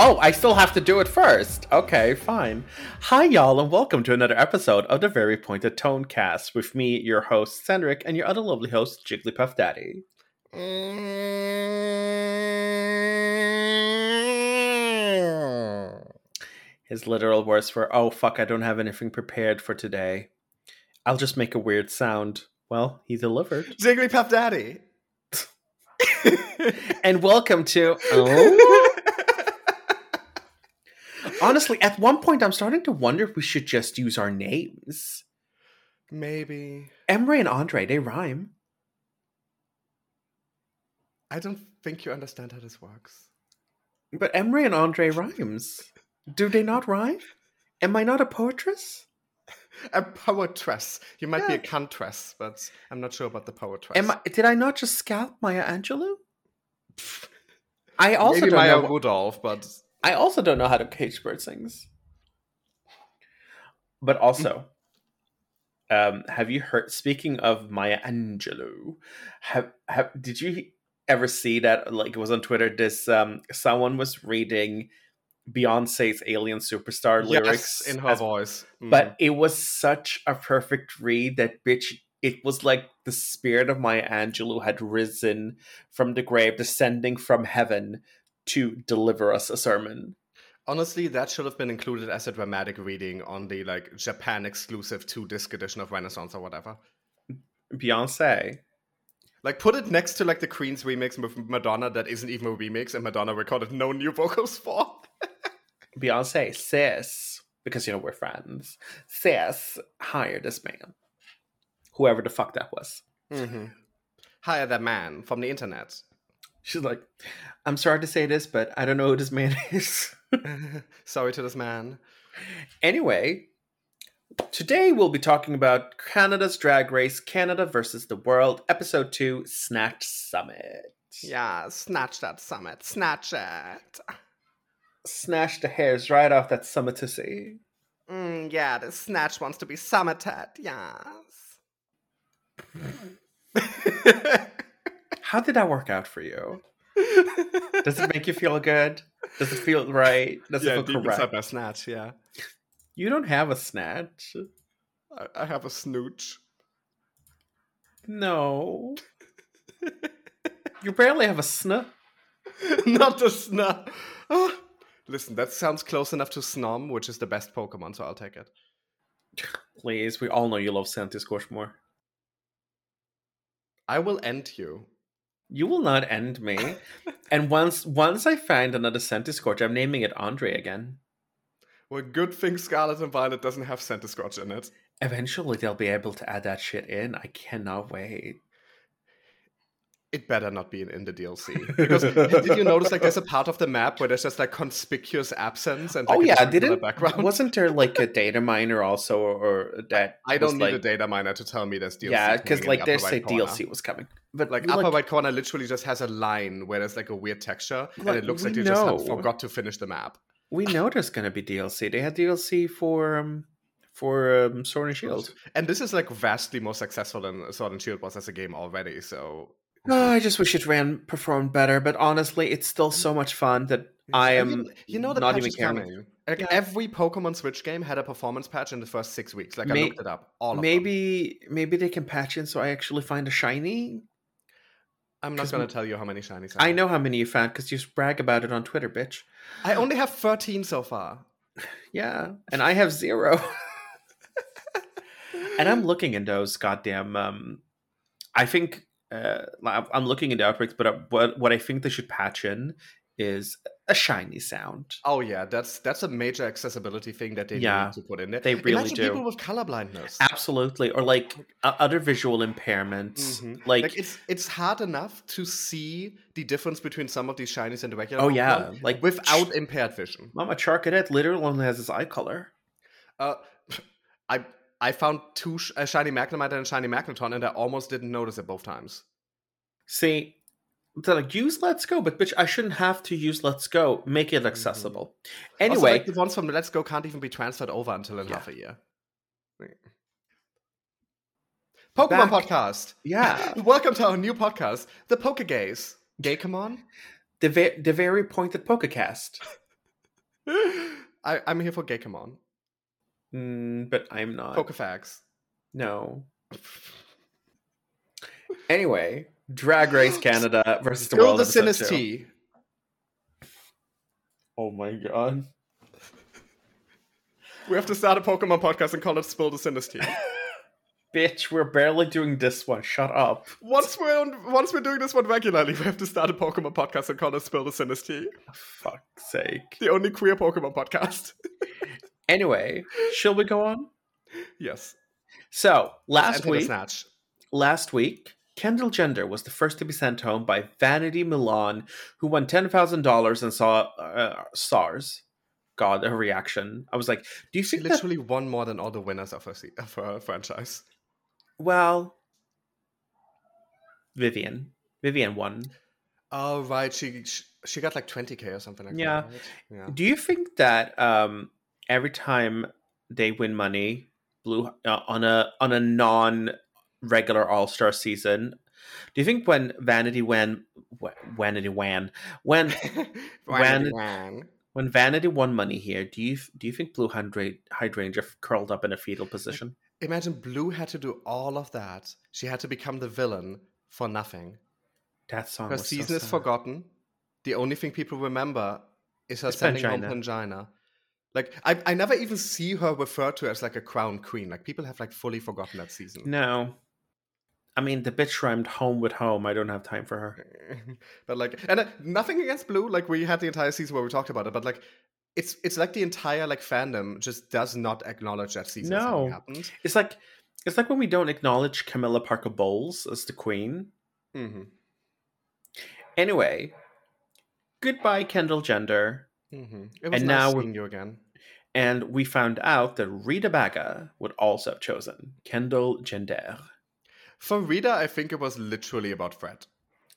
Oh, I still have to do it first. Okay, fine. Hi, y'all, and welcome to another episode of the Very Pointed Tone Cast with me, your host, Cendric, and your other lovely host, Jigglypuff Daddy. His literal words were, oh, fuck, I don't have anything prepared for today. I'll just make a weird sound. Well, he delivered. Jigglypuff Daddy. and welcome to. Oh. Honestly, at one point, I'm starting to wonder if we should just use our names. Maybe. Emre and Andre, they rhyme. I don't think you understand how this works. But Emre and Andre rhymes. Do they not rhyme? Am I not a poetress? A poetress. You might yeah. be a cantress, but I'm not sure about the poetress. Am I, did I not just scalp Maya Angelou? I also Maybe don't Maya know. Rudolph, but I also don't know how to cage bird sings. But also, um, have you heard? Speaking of Maya Angelou, have have did you ever see that? Like it was on Twitter. This um, someone was reading Beyonce's Alien Superstar lyrics yes, in her as, voice, mm. but it was such a perfect read that bitch. It was like the spirit of Maya Angelou had risen from the grave, descending from heaven to deliver us a sermon. Honestly, that should have been included as a dramatic reading on the like Japan exclusive two disc edition of Renaissance or whatever. Beyonce. Like put it next to like the Queen's remix with Madonna that isn't even a remix and Madonna recorded no new vocals for. Beyonce, sis, because you know we're friends. Sis, hire this man. Whoever the fuck that was. Mm-hmm. Hire that man from the internet. She's like, I'm sorry to say this, but I don't know who this man is. sorry to this man. Anyway, today we'll be talking about Canada's Drag Race Canada versus the World, Episode 2 Snatch Summit. Yeah, snatch that summit. Snatch it. Snatch the hairs right off that summitessy. Mm, yeah, the snatch wants to be summited. Yes. How did that work out for you? Does it make you feel good? Does it feel right? Does yeah, it feel correct? correct? my snatch, yeah. You don't have a snatch. I, I have a snooch. No. you barely have a snuh. Not a snuh. Ah. Oh. Listen, that sounds close enough to Snom, which is the best Pokemon, so I'll take it. Please, we all know you love Centiskorch more. I will end you. You will not end me. and once once I find another Centiskorch, I'm naming it Andre again. Well, good thing Scarlet and Violet doesn't have Centiskorch in it. Eventually, they'll be able to add that shit in. I cannot wait. It better not be in, in the DLC because did you notice like there's a part of the map where there's just like conspicuous absence and like, oh yeah, didn't background? Wasn't there like a data miner also or that? I don't need like, a data miner to tell me there's DLC. Yeah, because like they say corner. DLC was coming, but like upper like, right corner literally just has a line where there's like a weird texture and it looks like you know. just forgot to finish the map. We know there's gonna be DLC. They had DLC for. Um, for um, Sword and Shield, and this is like vastly more successful than Sword and Shield was as a game already. So Oh, I just wish it ran performed better, but honestly, it's still so much fun that I am. You, you know, the not even caring. Like yeah. every Pokemon Switch game had a performance patch in the first six weeks. Like May- I looked it up. All maybe them. maybe they can patch in so I actually find a shiny. I'm not going to tell you how many shinies. I, I know how many you found because you brag about it on Twitter, bitch. I only have 13 so far. yeah, and I have zero. and I'm looking in those goddamn. Um, I think uh, I'm looking into outbreaks, but uh, what what I think they should patch in is a shiny sound. Oh yeah, that's that's a major accessibility thing that they yeah, need to put in there. They really Imagine do. People with color blindness, absolutely, or like uh, other visual impairments. Mm-hmm. Like, like, it's it's hard enough to see the difference between some of these shinies and the regular. Oh yeah, like without ch- impaired vision. Mama Charcadet literally only has his eye color. Uh, I I found two sh- a shiny Magnemite and a shiny Magneton, and I almost didn't notice it both times. See, they're like use Let's Go, but bitch, I shouldn't have to use Let's Go. Make it accessible. Mm-hmm. Anyway, also, like, the ones from Let's Go can't even be transferred over until in yeah. half a year. Pokemon Back. podcast. Yeah. Welcome to our new podcast, the Pokegaze. Gay, come on. The, ve- the very pointed Pokecast. I, I'm here for Gaykamon. Mm, but I'm not. Pokefax. No. Anyway, Drag Race Canada versus the Spill World the episode Sinus two. Oh my god. We have to start a Pokemon podcast and call it Spill the Sinus tea. Bitch, we're barely doing this one. Shut up. once we're on, once we're doing this one regularly, we have to start a Pokemon podcast and call it Spill the Sinus tea. Fuck's sake. The only queer Pokemon podcast. Anyway, shall we go on? yes. So, last week, last week, Kendall Gender was the first to be sent home by Vanity Milan, who won ten thousand dollars and saw uh, stars. God, a reaction. I was like, "Do you She think that?" literally won more than all the winners of her, of her franchise. Well, Vivienne, Vivienne won. Oh right, she she, she got like twenty k or something like Yeah. that. Right? Yeah. Do you think that um, every time they win money, blue uh, on a on a non regular All Star season, do you think when Vanity won, wh- Vanity won, when When, When- when Vanity won money here, do you do you think Blu Hydrangea curled up in a fetal position? Imagine Blu had to do all of that. She had to become the villain for nothing. That song Her was so season is forgotten. The only thing people remember is her It's sending home Pangina. Like I, I never even see her referred to as like a crown queen. Like people have like fully forgotten that season. No, I mean the bitch rhymed home with home. I don't have time for her. but like, and uh, nothing against Blu. Like we had the entire season where we talked about it, but like, it's it's like the entire like fandom just does not acknowledge that season No. happened. It's like it's like when we don't acknowledge Camilla Parker Bowles as the queen. Mm-hmm. Anyway, goodbye Kendall Gender, hmm It was And nice now we're- seeing you again. and we found out that Rita Baga would also have chosen Kendall Gender. For Rita, I think it was literally about Fred.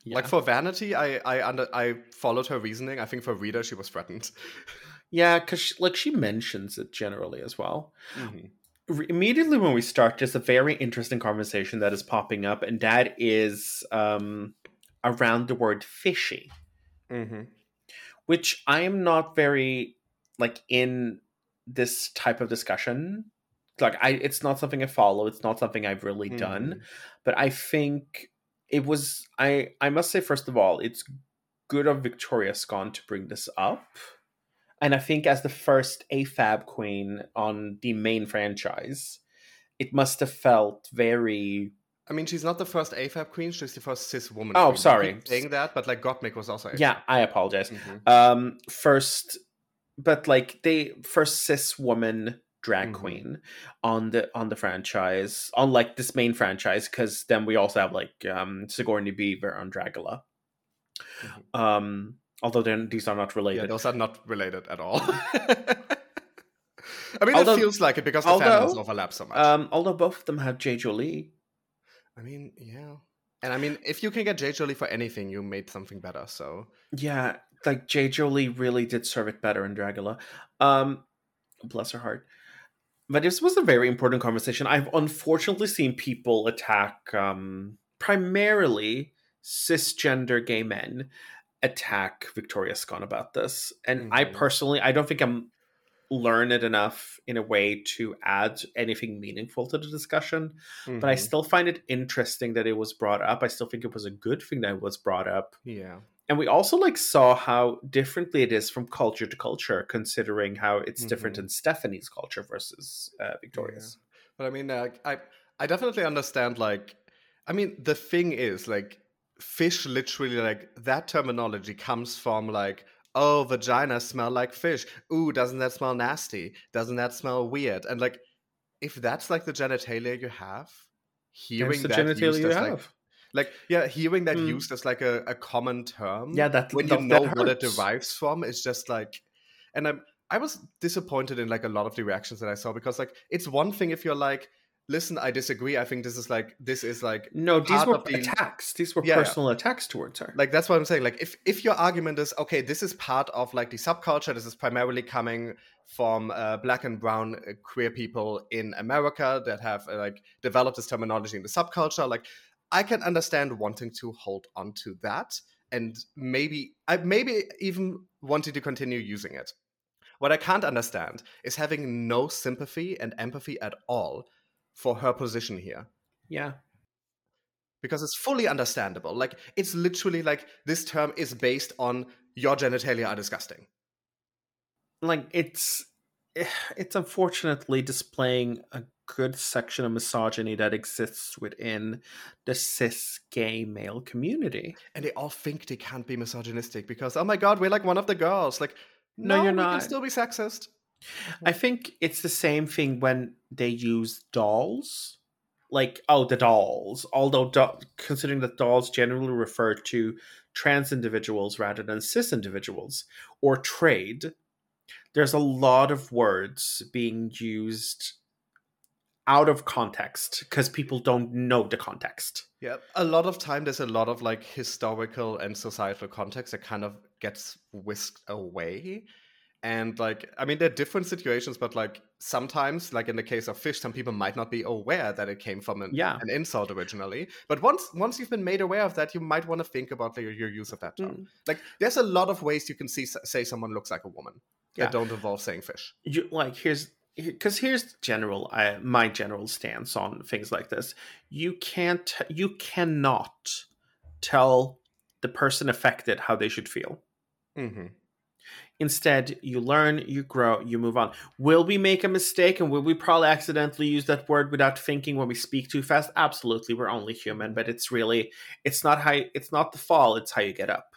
Yeah. Like for Vanity, I I under I followed her reasoning. I think for Rita, she was threatened. yeah, because like she mentions it generally as well. Mhm. Re- immediately when we start, just a very interesting conversation that is popping up, and that is um, around the word fishy, Mm-hmm. Which I am not very like in this type of discussion. Like I, it's not something I follow. It's not something I've really done. Mm-hmm. But I think it was. I I must say first of all, it's good of Victoria Scone to bring this up. And I think as the first AFAB queen on the main franchise, it must have felt very I mean, she's not the first AFAB queen. She's the first cis woman. Oh, queen. Sorry. saying that, but like Gottmik was also. AFAB. yeah, I apologize. Mhm. Um first but like they first cis woman drag Mhm. queen on the on the franchise, on like this main franchise, because then we also have like um Sigourney Beaver on Dragula. Mhm. Um although then these are not related. Yeah, those are not related at all. I mean, Although- it feels like it because the although, fandoms overlap so much. Um, although both of them have J. Jolie. I mean, yeah. And I mean, if you can get J. Jolie for anything, you made something better. So Yeah, like J. Jolie really did serve it better in Dragula. Um, bless her heart. But this was a very important conversation. I've unfortunately seen people attack um, primarily cisgender gay men attack Victoria Scone about this. And I Mhm. personally, I don't think I'm learned enough in a way to add anything meaningful to the discussion. But I Mhm. still find it interesting that it was brought up. I still think it was a good thing that it was brought up yeah. and we also like saw how differently it is from culture to culture considering how it's different Mhm. in stephanie's culture versus uh, victoria's But I mean, like, I I definitely understand. Like, I mean, the thing is, like, fish literally, like, that terminology comes from like, oh, vaginas smell like fish. Ooh, doesn't that smell nasty? Doesn't that smell weird? And like, if that's like the genitalia you have, hearing the that genitalia used you as, have. like, like yeah, hearing that Mm. used as like a, a common term. yeah that when you that know what it derives from is just like and i'm i was disappointed in like a lot of the reactions that i saw because like it's one thing if you're like listen i disagree. I think this is like this is like no these were the- attacks. These were Yeah, yeah. personal attacks towards her. Like that's what i'm saying. Like if if your argument is okay this is part of like the subculture this is primarily coming from uh, black and brown uh, queer people in america that have uh, like developed this terminology in the subculture like i can understand wanting to hold on to that and maybe i maybe even wanting to continue using it. What I can't understand is having no sympathy and empathy at all for her position here. Yeah. Because it's fully understandable. Like, it's literally like this term is based on your genitalia are disgusting. Like, it's it's unfortunately displaying a good section of misogyny that exists within the cis gay male community. And they all think they can't be misogynistic because, oh my god, we're like one of the girls. Like, No, no, you're not. can still be sexist. I think it's the same thing when they use dolls. Like, oh, the dolls. Although, do- considering that dolls generally refer to trans individuals rather than cis individuals, or trade, there's a lot of words being used out of context because people don't know the context. Yeah, a lot of time there's a lot of like historical and societal context that kind of gets whisked away. And like, I mean, there are different situations, but like sometimes, like in the case of fish, some people might not be aware that it came from an, Yeah. an insult originally. But once once you've been made aware of that, you might want to think about your, your use of that term. Mm. Like, there's a lot of ways you can see say someone looks like a woman Yeah. that don't involve saying fish. you like here's because here's general uh, my general stance on things like this you can't you cannot tell the person affected how they should feel Mm-hmm. Instead you learn you grow you move on. Will we make a mistake and will we probably accidentally use that word without thinking when we speak too fast? Absolutely we're only human but it's really it's not how it's not the fall it's how you get up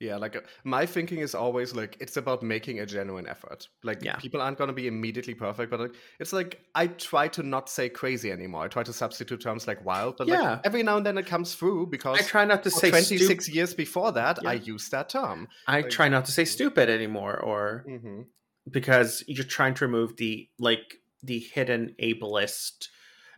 Yeah, like uh, my thinking is always like it's about making a genuine effort. Like Yeah. people aren't going to be immediately perfect, but like, it's like I try to not say crazy anymore. I try to substitute terms like wild, but Yeah. like every now and then it comes through because i try not to say 26 stu- years before that I used that term. i like- try not to say stupid anymore or Mm-hmm. because you're trying to remove the like the hidden ableist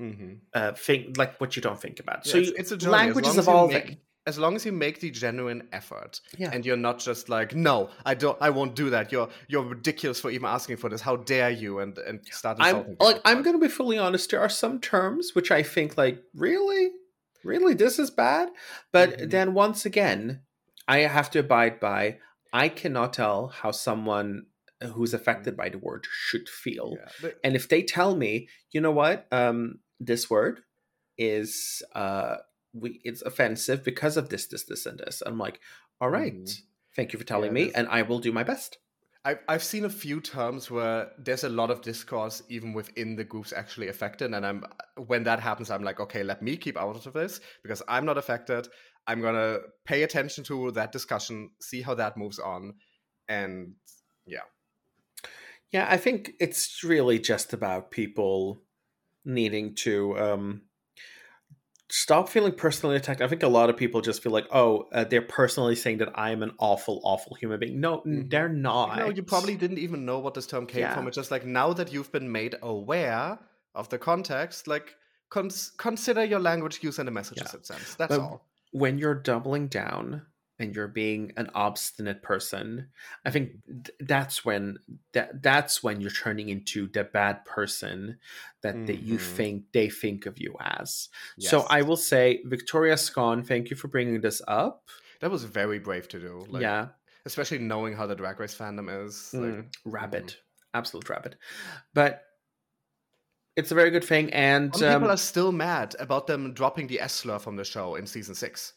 Mm-hmm. uh thing like what you don't think about so it's, you, it's a journey. As language long is evolving make- as long as you make the genuine effort yeah. and you're not just like no i don't i won't do that. You're you're ridiculous for even asking for this. How dare you? And and start i'm like i'm gonna be fully honest. There are some terms which i think like really? Really? This is bad? But Mhm. then once again i have to abide by i cannot tell how someone who's affected by the word should feel. Yeah, but- and if they tell me you know what? Um this word is uh we it's offensive because of this this this and this. I'm like all right Mhm. thank you for telling Yeah, me and i will do my best. I've, I've seen a few terms where there's a lot of discourse even within the groups actually affected and i'm when that happens i'm like okay let me keep out of this because i'm not affected. I'm gonna pay attention to that discussion see how that moves on and yeah. Yeah i think it's really just about people needing to um stop feeling personally attacked i think a lot of people just feel like oh uh, they're personally saying that i'm an awful awful human being no Mhm. they're not you know you probably didn't even know what this term came Yeah. from it's just like now that you've been made aware of the context like cons- consider your language use and the messages Yeah. it sends that's But all when you're doubling down and you're being an obstinate person i think that's when that that's when you're turning into the bad person that, that you Mhm. think they think of you as. So i will say victoria scone thank you for bringing this up. That was very brave to do like, yeah. especially knowing how the drag race fandom is like mm, rabid. absolute rabid. But it's a very good thing and Some um, people are still mad about them dropping the S slur from the show in season six.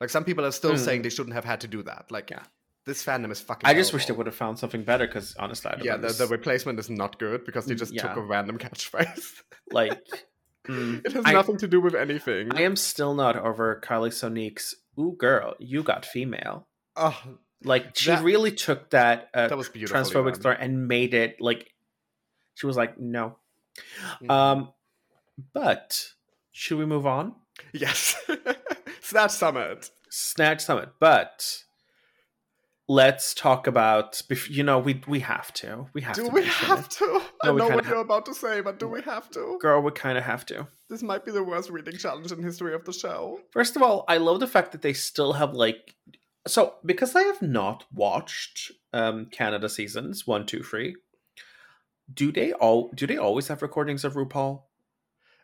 Like some people are still Mm. saying they shouldn't have had to do that. Like, Yeah. this fandom is fucking. i just wish they would have found something better because honestly i don't Yeah, the, the replacement is not good because they Mm, just yeah. took a random catchphrase. like mm, it has I- nothing to do with anything. I am still not over Kylie Sonique's "Ooh, girl, you got female." oh, Like she That- really took that, uh, that was transphobic story and made it like she was like, "No." Mm-hmm. Um, but should we move on? yes, Snatch Summit. Snatch Summit, but let's talk about. You know, we we have to. We have to. Do to. we have it. to? I No, we know what ha- you're about to say, but do we have to? Girl, we kind of have to. This might be the worst reading challenge in history of the show. First of all, I love the fact that they still have like so because I have not watched um Canada seasons one, two, three. Do they all do they always have recordings of RuPaul?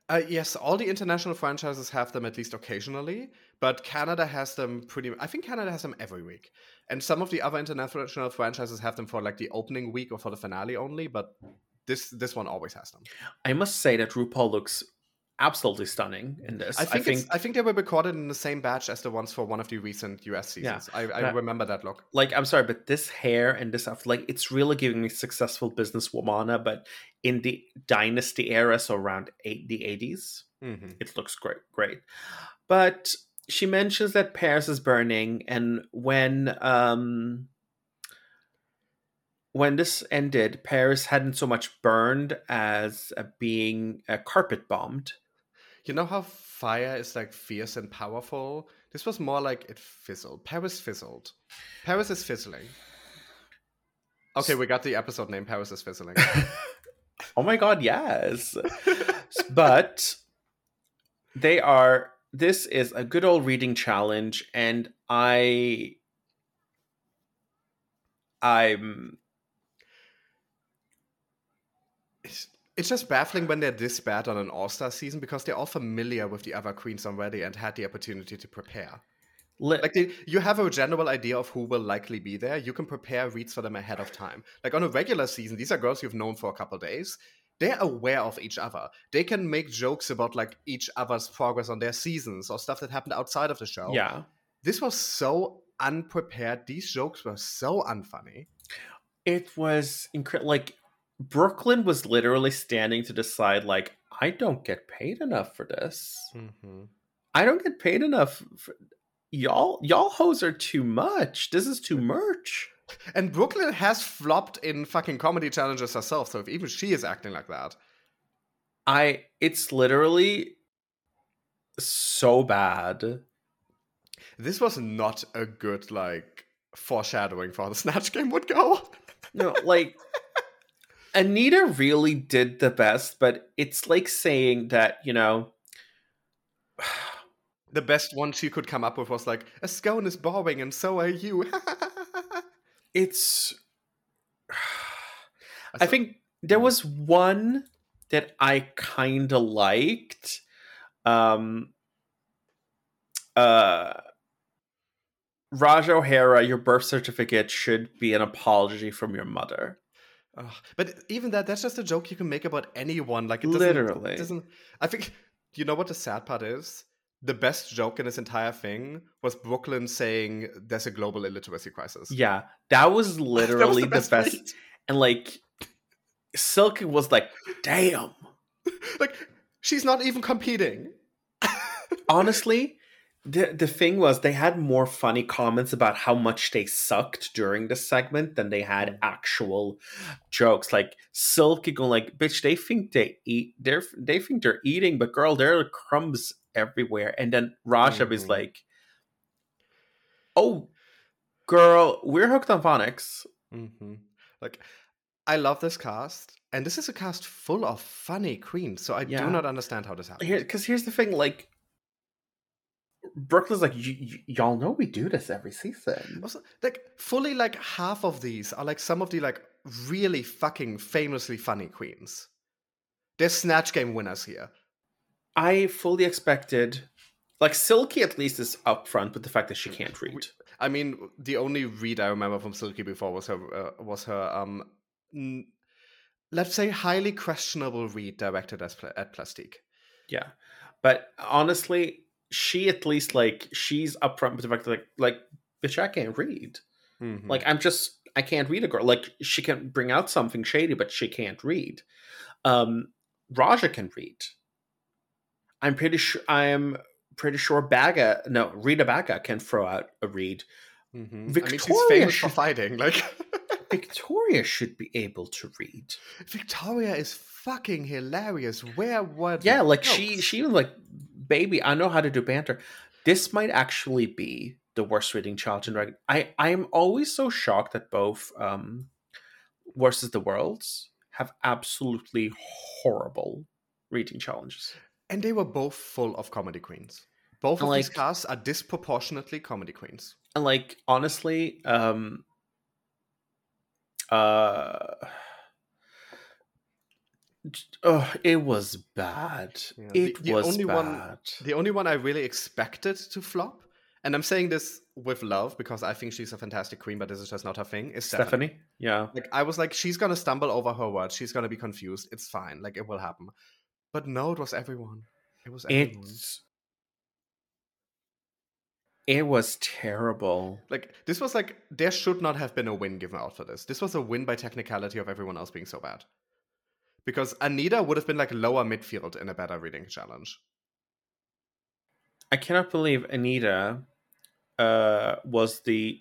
Uh, yes, all the international franchises have them at least occasionally, but Canada has them pretty. I think Canada has them every week, and some of the other international franchises have them for like the opening week or for the finale only. But this this one always has them. I must say that RuPaul looks absolutely stunning in this. I think, I think, I think, they were recorded in the same batch as the ones for one of the recent US seasons. Yeah, I, I remember that look. Like, I'm sorry, but this hair and this stuff, like, it's really giving me successful business businesswoman, but in the dynasty era, so around eight, the 80s, mm-hmm. it looks great, great. But she mentions that Paris is burning, and when um when this ended, Paris hadn't so much burned as uh, being uh, carpet bombed. You know how fire is like fierce and powerful? This was more like it fizzled. Paris fizzled. Paris is fizzling. Okay, we got the episode name. Paris is fizzling. oh my god, yes. but they are. This is a good old reading challenge, and I. I'm it's just baffling when they're this bad on an All Star season because they're all familiar with the other queens already and had the opportunity to prepare. like they, you have a general idea of who will likely be there. You can prepare reads for them ahead of time. Like on a regular season, these are girls you've known for a couple days. They're aware of each other. They can make jokes about like each other's progress on their seasons or stuff that happened outside of the show. Yeah, this was so unprepared. These jokes were so unfunny. It was incredible. Like Brooklyn was literally standing to decide, like, I don't get paid enough for this. Mm-hmm. I don't get paid enough. For... Y'all, y'all hoes are too much. This is too much. And Brooklyn has flopped in fucking comedy challenges herself, so if even she is acting like that, I, it's literally so bad. This was not a good like foreshadowing for how the Snatch Game would go. no, like Anita really did the best, but it's like saying that, you know. the best one she could come up with was like, a scone is boring and so are you. it's. I think there was one that I kind of liked. Um, uh, Ra'Jah O'Hara, your birth certificate should be an apology from your mother. Ugh. But even that, that's just a joke you can make about anyone. Like, it doesn't, literally. It doesn't. I think. You know what the sad part is? The best joke in this entire thing was Brooklyn saying there's a global illiteracy crisis. Yeah, that was literally that was the, the, best. best. And like, Silk was like, "Damn!" like, she's not even competing. Honestly, the the thing was they had more funny comments about how much they sucked during the segment than they had mm. actual jokes. Like Silky going like, "Bitch, they think they eat. They're they think they're eating, but girl, there are crumbs everywhere." And then Ra'Jah mm-hmm. is like, "Oh, girl, we're hooked on phonics." Mm-hmm. Like, I love this cast, and this is a cast full of funny queens. So I yeah. do not understand how this happens. Because Here, here's the thing, like Brooklyn's like, y'all know we do this every season. Also, like fully, like half of these are like some of the like really fucking famously funny queens. They're snatch game winners here. I fully expected, like Silky at least is upfront with the fact that she can't read. I mean, the only read I remember from Silky before was her uh, was her um, n- let's say highly questionable read directed as pl- at Plastique. Yeah, but honestly, she at least like she's upfront with the fact that like like bitch I can't read. Mm-hmm. Like I'm just I can't read a girl. Like she can bring out something shady, but she can't read. Um Ra'Jah can read. I'm pretty sure I'm pretty sure Baga no Rita Baga can throw out a read. Mm-hmm. Victoria I mean, should, fighting. Like Victoria should be able to read. Victoria is fucking hilarious. Where what? Yeah, like she she was like baby, I know how to do banter. This might actually be the worst reading challenge in Dragon. I I am always so shocked that both um versus the worlds have absolutely horrible reading challenges. And they were both full of comedy queens. Both and of like, these casts are disproportionately comedy queens. And like honestly, um uh Oh, it was bad. Yeah, It the was only one- bad. The only one I really expected to flop, and I'm saying this with love because I think she's a fantastic queen, but this is just not her thing, is Stephanie. Stephanie? Yeah. Like I was like, she's gonna stumble over her words, she's gonna be confused. It's fine, like it will happen. But no, it was everyone. It was everyone. It's it was terrible. Like this was like there should not have been a win given out for this. This was a win by technicality of everyone else being so bad. Because Anita would have been like lower midfield in a better reading challenge. I cannot believe Anita uh was the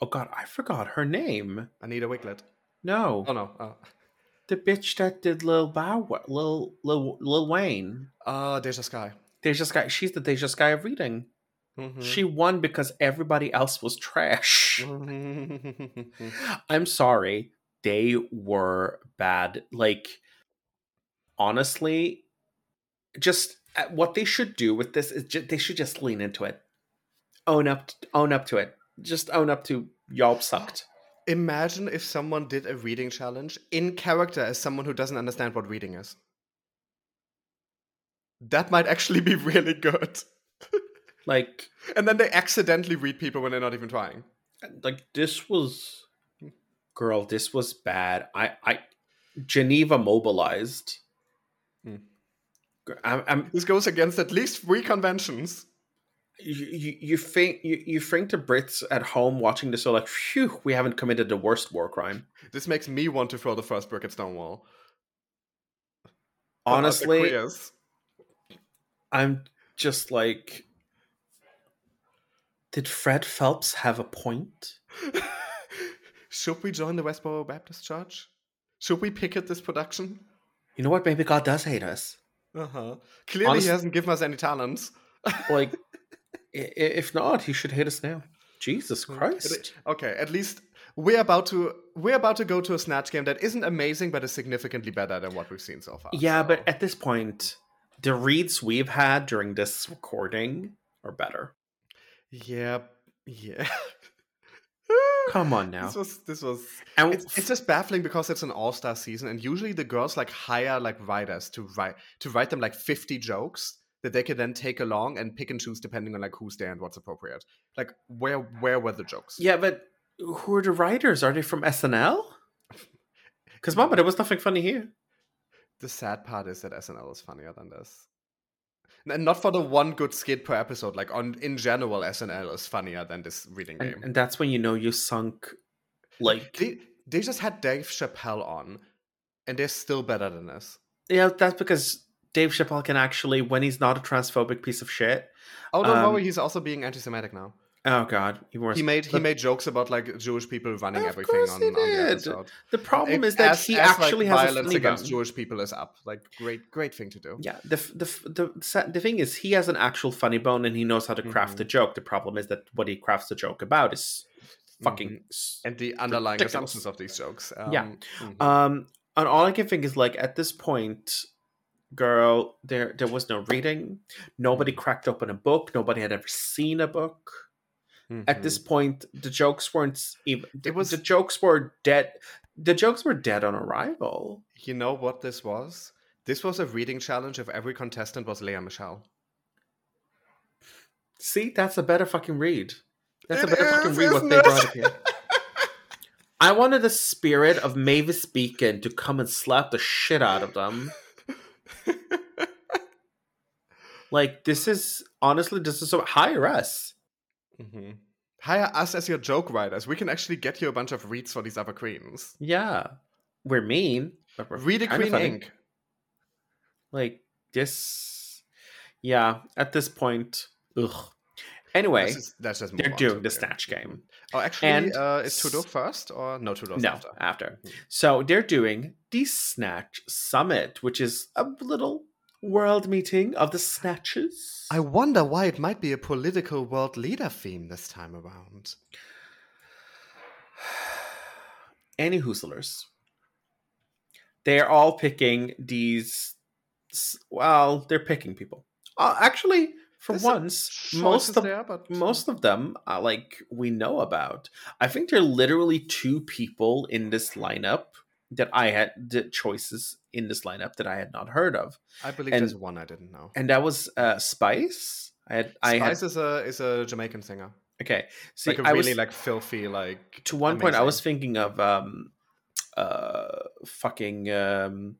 oh god, I forgot her name. Anita Wiglet. No. Oh no. Oh, The bitch that did Lil Bow Lil Lil Lil Wayne. uh, Deja Skye. Deja Skye she's the Deja Skye of reading. Mhm. She won because everybody else was trash. Mhm. I'm sorry. They were bad. Like, honestly, just uh, what they should do with this is they should just lean into it. Own up, own up to it. Just own up to y'all sucked. Imagine if someone did a reading challenge in character as someone who doesn't understand what reading is. That might actually be really good. Like, And then they accidentally read people when they're not even trying. like this was, girl, this was bad. I, I, Geneva mobilized. Hmm. I'm, I'm This goes against at least three conventions. you, you, you think you, you think the Brits at home watching this are like, phew, we haven't committed the worst war crime. This makes me want to throw the first brick at Stonewall. Honestly. I'm just like, did Fred Phelps have a point? Should we join the Westboro Baptist Church? Should we picket this production? You know what? Maybe God does hate us. Uh huh. Clearly, Honest- he hasn't given us any talents. Like, if not, he should hate us now. Jesus Hmm. Christ! Okay, at least we're about to we're about to go to a snatch game that isn't amazing, but is significantly better than what we've seen so far. Yeah, so- but at this point, the reads we've had during this recording are better. yeah, yeah. Come on now. This was this was And it's, it's just baffling because it's an all-star season and usually the girls like hire like writers to write to write them like 50 jokes that they can then take along and pick and choose depending on like who's there and what's appropriate like where where were the jokes yeah, but who are the writers? Are they from SNL? Because Mama, there was nothing funny here. the sad part is that snl is funnier than this not for the one good skit per episode like on in general snl is funnier than this reading game And, and that's when you know you sunk. Like, they, they just had dave chappelle on and they're still better than this yeah, that's because Dave Chappelle can actually, when he's not a transphobic piece of shit. oh don't Um, worry he's also being anti-semitic now Oh God, he was. he made he made jokes about like Jewish people running Of everything course on, he on the did. episode. The problem If- is that as- he as, like, actually has a violence funny against. Jewish people is up. Like great, great thing to do. Yeah, the, the the the thing is, he has an actual funny bone and he knows how to craft Mhm. the joke. The problem is that what he crafts the joke about is fucking. Mhm. And the underlying Ridiculous. assumptions of these jokes. Um, Yeah. mhm. Um, and all I can think is like at this point, girl, there there was no reading. Nobody Mm. cracked open a book. Nobody had ever seen a book. At this Mhm. point, the jokes weren't even. It was- the jokes were dead. The jokes were dead on arrival. you know what this was? This was a reading challenge if every contestant was Lea Michele. See, that's a better fucking read. That's a It better fucking read what they brought up here. I wanted the spirit of Mavis Beacon to come and slap the shit out of them. Like this is honestly, this is so hire us. Hmm Hire us as your joke writers. We can actually get you a bunch of reads for these other queens. Yeah, we're mean, but we're Read a Queen. Inc. Like this, yeah. At this point, ugh. Anyway, Let's just, let's just they're doing the snatch game. Oh, actually, And uh, is Trudeau first or no Trudeau's no, after? after. Mhm. So they're doing the Snatch Summit, which is a little world meeting of the Snatches. I wonder why it might be a political world leader theme this time around. Any Hustlers. They're all picking these. Well, they're picking people. Uh, actually, for There's once, most of there, but most of them are like we know about. I think there are literally two people in this lineup that I had the choices in this lineup that I had not heard of, I believe And- there's one I didn't know. and that was uh, Spice. I had I had Spice is a is a Jamaican singer, okay. See, like a I really was like filthy like. to one point I was thinking of um uh fucking um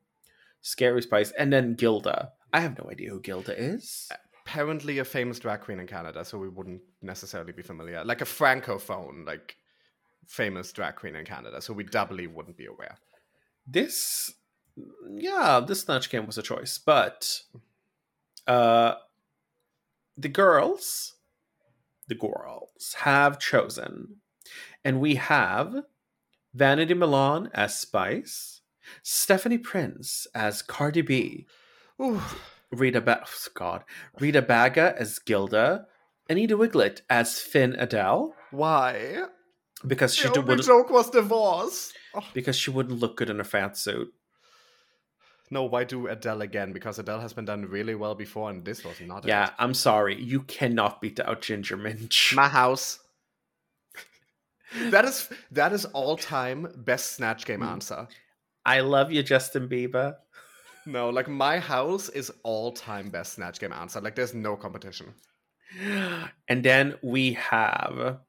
Scary Spice and then Gilda. I have no idea who Gilda is. apparently a famous drag queen in Canada, so we wouldn't necessarily be familiar. Like a francophone, like famous drag queen in Canada, so we doubly wouldn't be aware. This yeah, this Snatch game was a choice, but uh the girls the girls have chosen and we have Vanity Milan as Spice, Stephanie Prince as Cardi B, Ooh, Rita ba- God, Rita Baga as Gilda, Anita Wiglet as Finn Adele why? because she the only joke was divorce. Oh. because she wouldn't look good in a fat suit. No, why do Adele again? Because Adele has been done really well before, and this was not. Yeah, it. I'm sorry, you cannot beat out Ginger Minj. my house. that is that is all time best snatch game Mm. answer. I love you, Justin Bieber. No, like my house is all time best snatch game answer. Like there's no competition. And then we have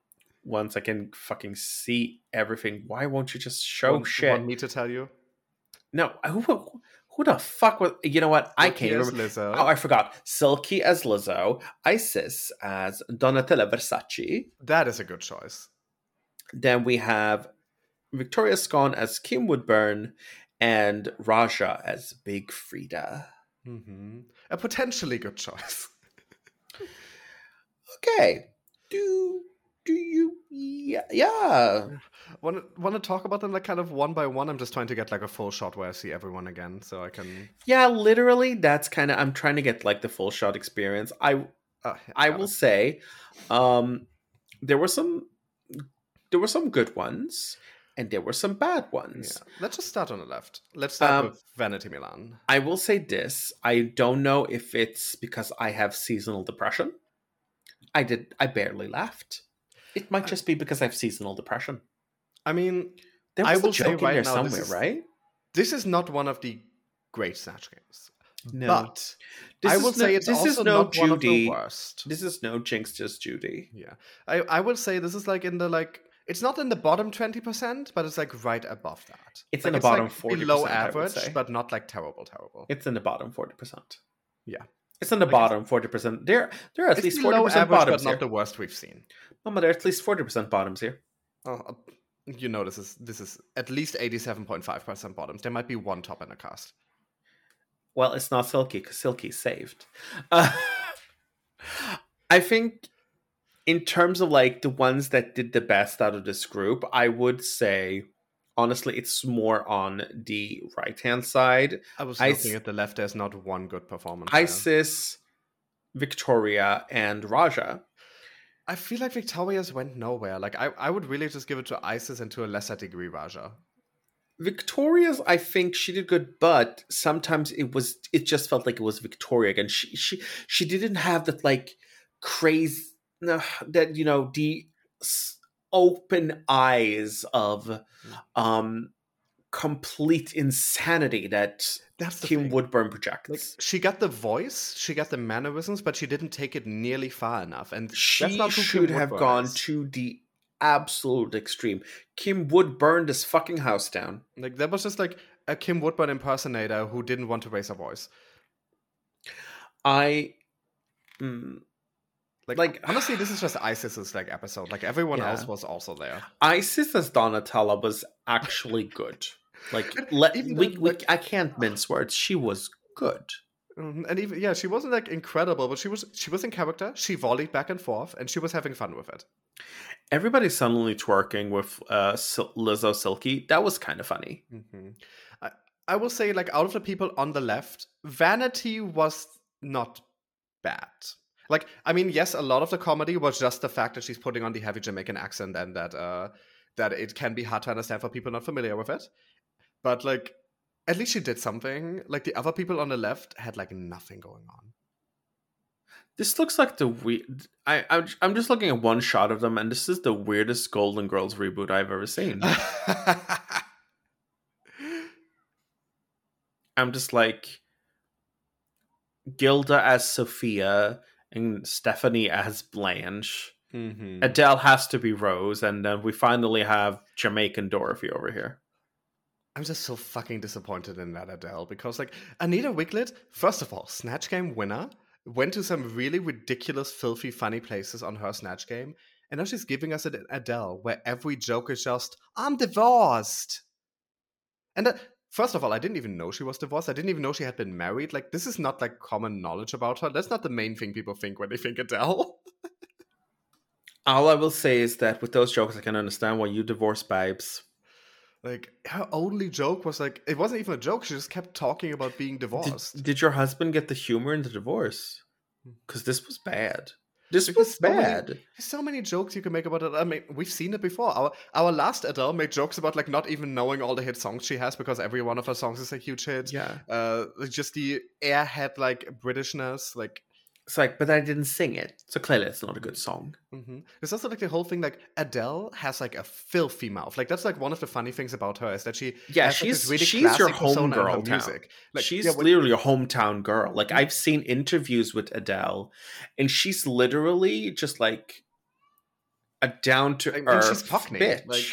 once I can fucking see everything. Why won't you just show want, shit? Want me to tell you? No, who who the fuck was? You know what? I Silky can't as remember. Lizzo. Oh, I forgot. Silky as Lizzo, Icesis as Donatella Versace. that is a good choice. Then we have Victoria Scone as Kim Woodburn and Ra'Jah as Big Freedia. hmm A potentially good choice. Okay. Do do you yeah yeah. want want to talk about them like kind of one by one? I'm just trying to get like a full shot where I see everyone again, so I can. Yeah, literally that's kind of I'm trying to get like the full shot experience. I Uh, I will it. say um there were some there were some good ones and there were some bad Yeah. ones. Let's just start on the left. Let's start Um, with Vanity Milan. I will say this, I don't know if it's because I have seasonal depression. I did I barely laughed. It might just be because I have seasonal depression. I mean, There I will joke in right there now, this somewhere, is- right? this is not one of the great snatch games, No. but This I will no- say it's this also is no not one of the Judy. worst. This is no Jinx, just Judy. Yeah, I I will say this is like in the like it's not in the bottom twenty percent, but it's like right above that. It's like in the bottom like 40%, below average, but not like terrible, terrible. It's in the bottom forty percent. Yeah. It's in the Like, bottom forty percent. There, there are at least forty percent bottoms but not here. the worst we've seen. Mama, there are at least forty percent bottoms here. Oh, you know this is this is at least eighty-seven point five percent bottoms. There might be one top in the cast. Well, it's not Silky because Silky's saved. Uh, I think, in terms of like the ones that did the best out of this group, I would say, honestly, it's more on the right hand side. I was looking at the left. There's not one good performance. there. Icesis, Victoria, and Ra'Jah. I feel like Victoria's went nowhere. Like I, I would really just give it to Icesis and to a lesser degree Ra'Jah. Victoria's, I think she did good, but sometimes it was it just felt like it was Victoria again. She she she didn't have that like crazy uh, that you know the s- open eyes of um complete insanity that That's Kim thing. Woodburn projects. Like she got the voice, she got the mannerisms, but she didn't take it nearly far enough. And she should have gone is. to the absolute extreme. Kim Wood burned this fucking house down. Like that was just like a Kim Woodburn impersonator who didn't want to raise her voice. I mm, Like, Like- honestly, this is just Icesis's like episode. Like everyone Yeah. else was also there. Icesis as Donatella was actually good. Like, let, we, though, we, like- I can't mince words. She was good. Um, And even yeah, she wasn't like incredible, but she was she was in character. She volleyed back and forth, and she was having fun with it. Everybody suddenly twerking with uh, Sil- Lizzo Silky. That was kind of funny. hmm I I will say like out of the people on the left, Vanity was not bad. Like I mean, yes, a lot of the comedy was just the fact that she's putting on the heavy Jamaican accent and that uh that it can be hard to understand for people not familiar with it. But like at least she did something. Like the other people on the left had like nothing going on. This looks like the weird. I I'm, I'm just looking at one shot of them, and this is the weirdest Golden Girls reboot I've ever seen. I'm just like Gilda as Sophia and Stephanie as Blanche. Mhm. Adele has to be Rose, and then we finally have Jamaican Dorothy over here. I'm just so fucking disappointed in that Adele because, like, Anita Wigl'it, first of all, Snatch Game winner, went to some really ridiculous, filthy, funny places on her Snatch Game, and now she's giving us an Adele where every joke is just, I'm divorced. And that, first of all, I didn't even know she was divorced. I didn't even know she had been married. Like, this is not like common knowledge about her. That's not the main thing people think when they think Adele. All I will say is that with those jokes, I can understand why you divorce babes. like, her only joke was like, it wasn't even a joke. She just kept talking about being Did, divorced. did your husband get the humor in the divorce? Hmm. Because this was bad. This Because was so many- bad. There's so many jokes you can make about it. I mean, we've seen it before. Our our last Adele made jokes about like not even knowing all the hit songs she has because every one of her songs is a huge hit. Yeah. Uh, just the airhead like Britishness, like. It's like, but I didn't sing it. So clearly it's not a good song. mhm. There's also like the whole thing like Adele has like a filthy mouth. Like that's like one of the funny things about her is that she Yeah, has, like, she's really she's your homegirl music. Like she's yeah, when- literally a hometown girl. Like. I've seen interviews with Adele, and she's literally just like a down to earth bitch. Like,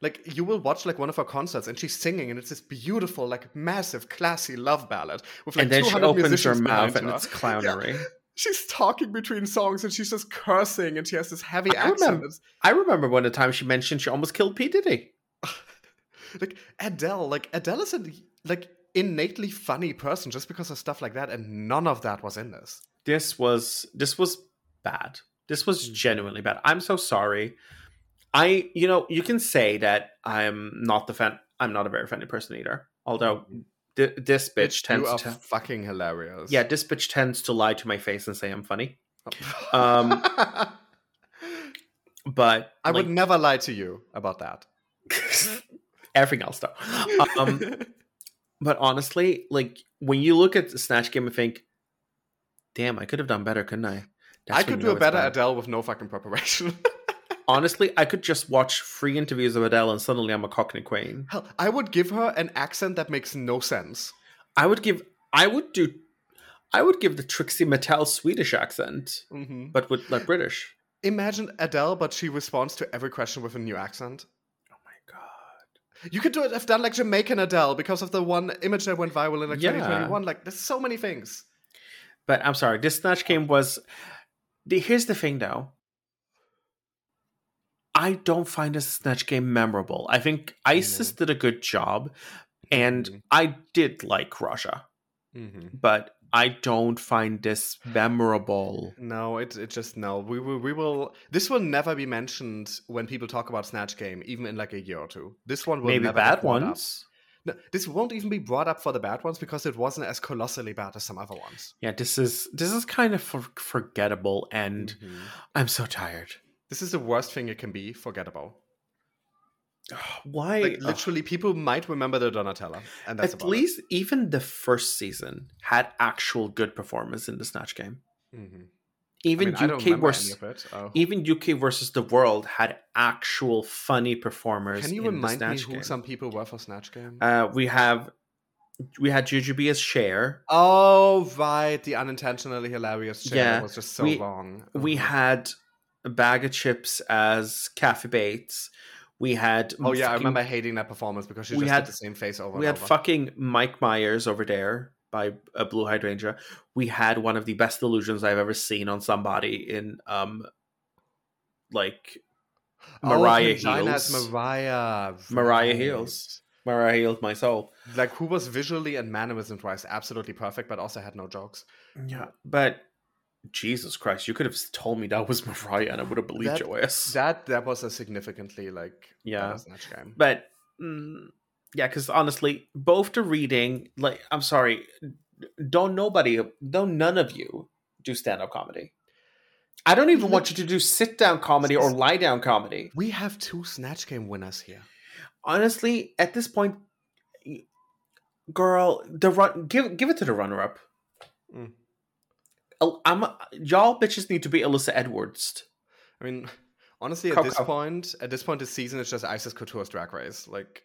like you will watch like one of her concerts and she's singing and it's this beautiful, like massive, classy love ballad with like and then she opens her mouth and her. it's clownery. She's talking between songs and she's just cursing and she has this heavy I accent. remember- I remember one of the time she mentioned she almost killed P Diddy. like Adele, like Adele is a like innately funny person just because of stuff like that, and none of that was in this. This was this was bad. This was Mhm. genuinely bad. I'm so sorry. I you know you can say that I'm not the fan. I'm not a very funny person either. Although th- this bitch Bitch, you tends are to fucking hilarious. yeah this bitch tends to lie to my face and say I'm funny. Um, But I like, would never lie to you about that. everything else though. Um, but honestly, like when you look at the Snatch Game and think, "Damn, I could have done better, couldn't I?" That's I could do a better bad. Adele with no fucking preparation. Honestly, I could just watch free interviews of Adele and suddenly I'm a Cockney Queen. Hell, I would give her an accent that makes no sense. I would give, I would do, I would give the Trixie Mattel Swedish accent, hmm but with like British. Imagine Adele, but she responds to every question with a new accent. Oh my god! You could do it. Have done like Jamaican Adele because of the one image that went viral in like Yeah. 2021. Like, there's so many things. But I'm sorry, this Snatch Game was. The, here's the thing, though. I don't find this Snatch Game memorable. I think Icesis did a good job, and Mhm. I did like Russia, Mm-hmm. but I don't find this memorable. No, it it just no. We will we will. This will never be mentioned when people talk about Snatch Game, even in like a year or two. This one will Maybe never be bad brought up. ones. No, this won't even be brought up for the bad ones because it wasn't as colossally bad as some other ones. Yeah, this is this is kind of for, forgettable, and Mhm. I'm so tired. This is the worst thing it can be. Forgettable. Why? Like ugh. literally, people might remember the Donatella, and that's At least even the first season had actual good performance in the Snatch Game. It. Mhm. Even I mean, UK versus it. Oh. even UK versus the world had actual funny performers. Can you remind me who Game. some people were for Snatch Game? Uh, we have we had Jujubee as Cher. oh, right, the unintentionally hilarious chair Yeah, was just so we- wrong. We Mhm. had bag of chips as Kathy Bates. We had Oh yeah, I remember hating that performance because she just had- the same face over we had over. fucking Mike Myers over there by a Blu Hydrangea. We had one of the best illusions I've ever seen on somebody in um like Mariah oh, Heals. Mariah. Mariah. Heals. Mariah healed my soul. Like who was visually and mannerism wise absolutely perfect, but also had no jokes. Yeah, but Jesus Christ, you could have told me that was Mariah, and I would have believed That- your ass. That that was a significantly like Yeah. better snatch game. but mm, yeah, because honestly, both the reading, like, I'm sorry, don't nobody, don't none of you do stand up comedy. I don't even want you to do sit down comedy or lie down comedy. We have two snatch game winners here. Honestly, at this point, girl, the run, give give it to the runner up. Mm. I'm y'all bitches need to be Alyssa Edwards. I mean, honestly, at this point, at this point, this season is just Icesis Couture's Drag Race. Like,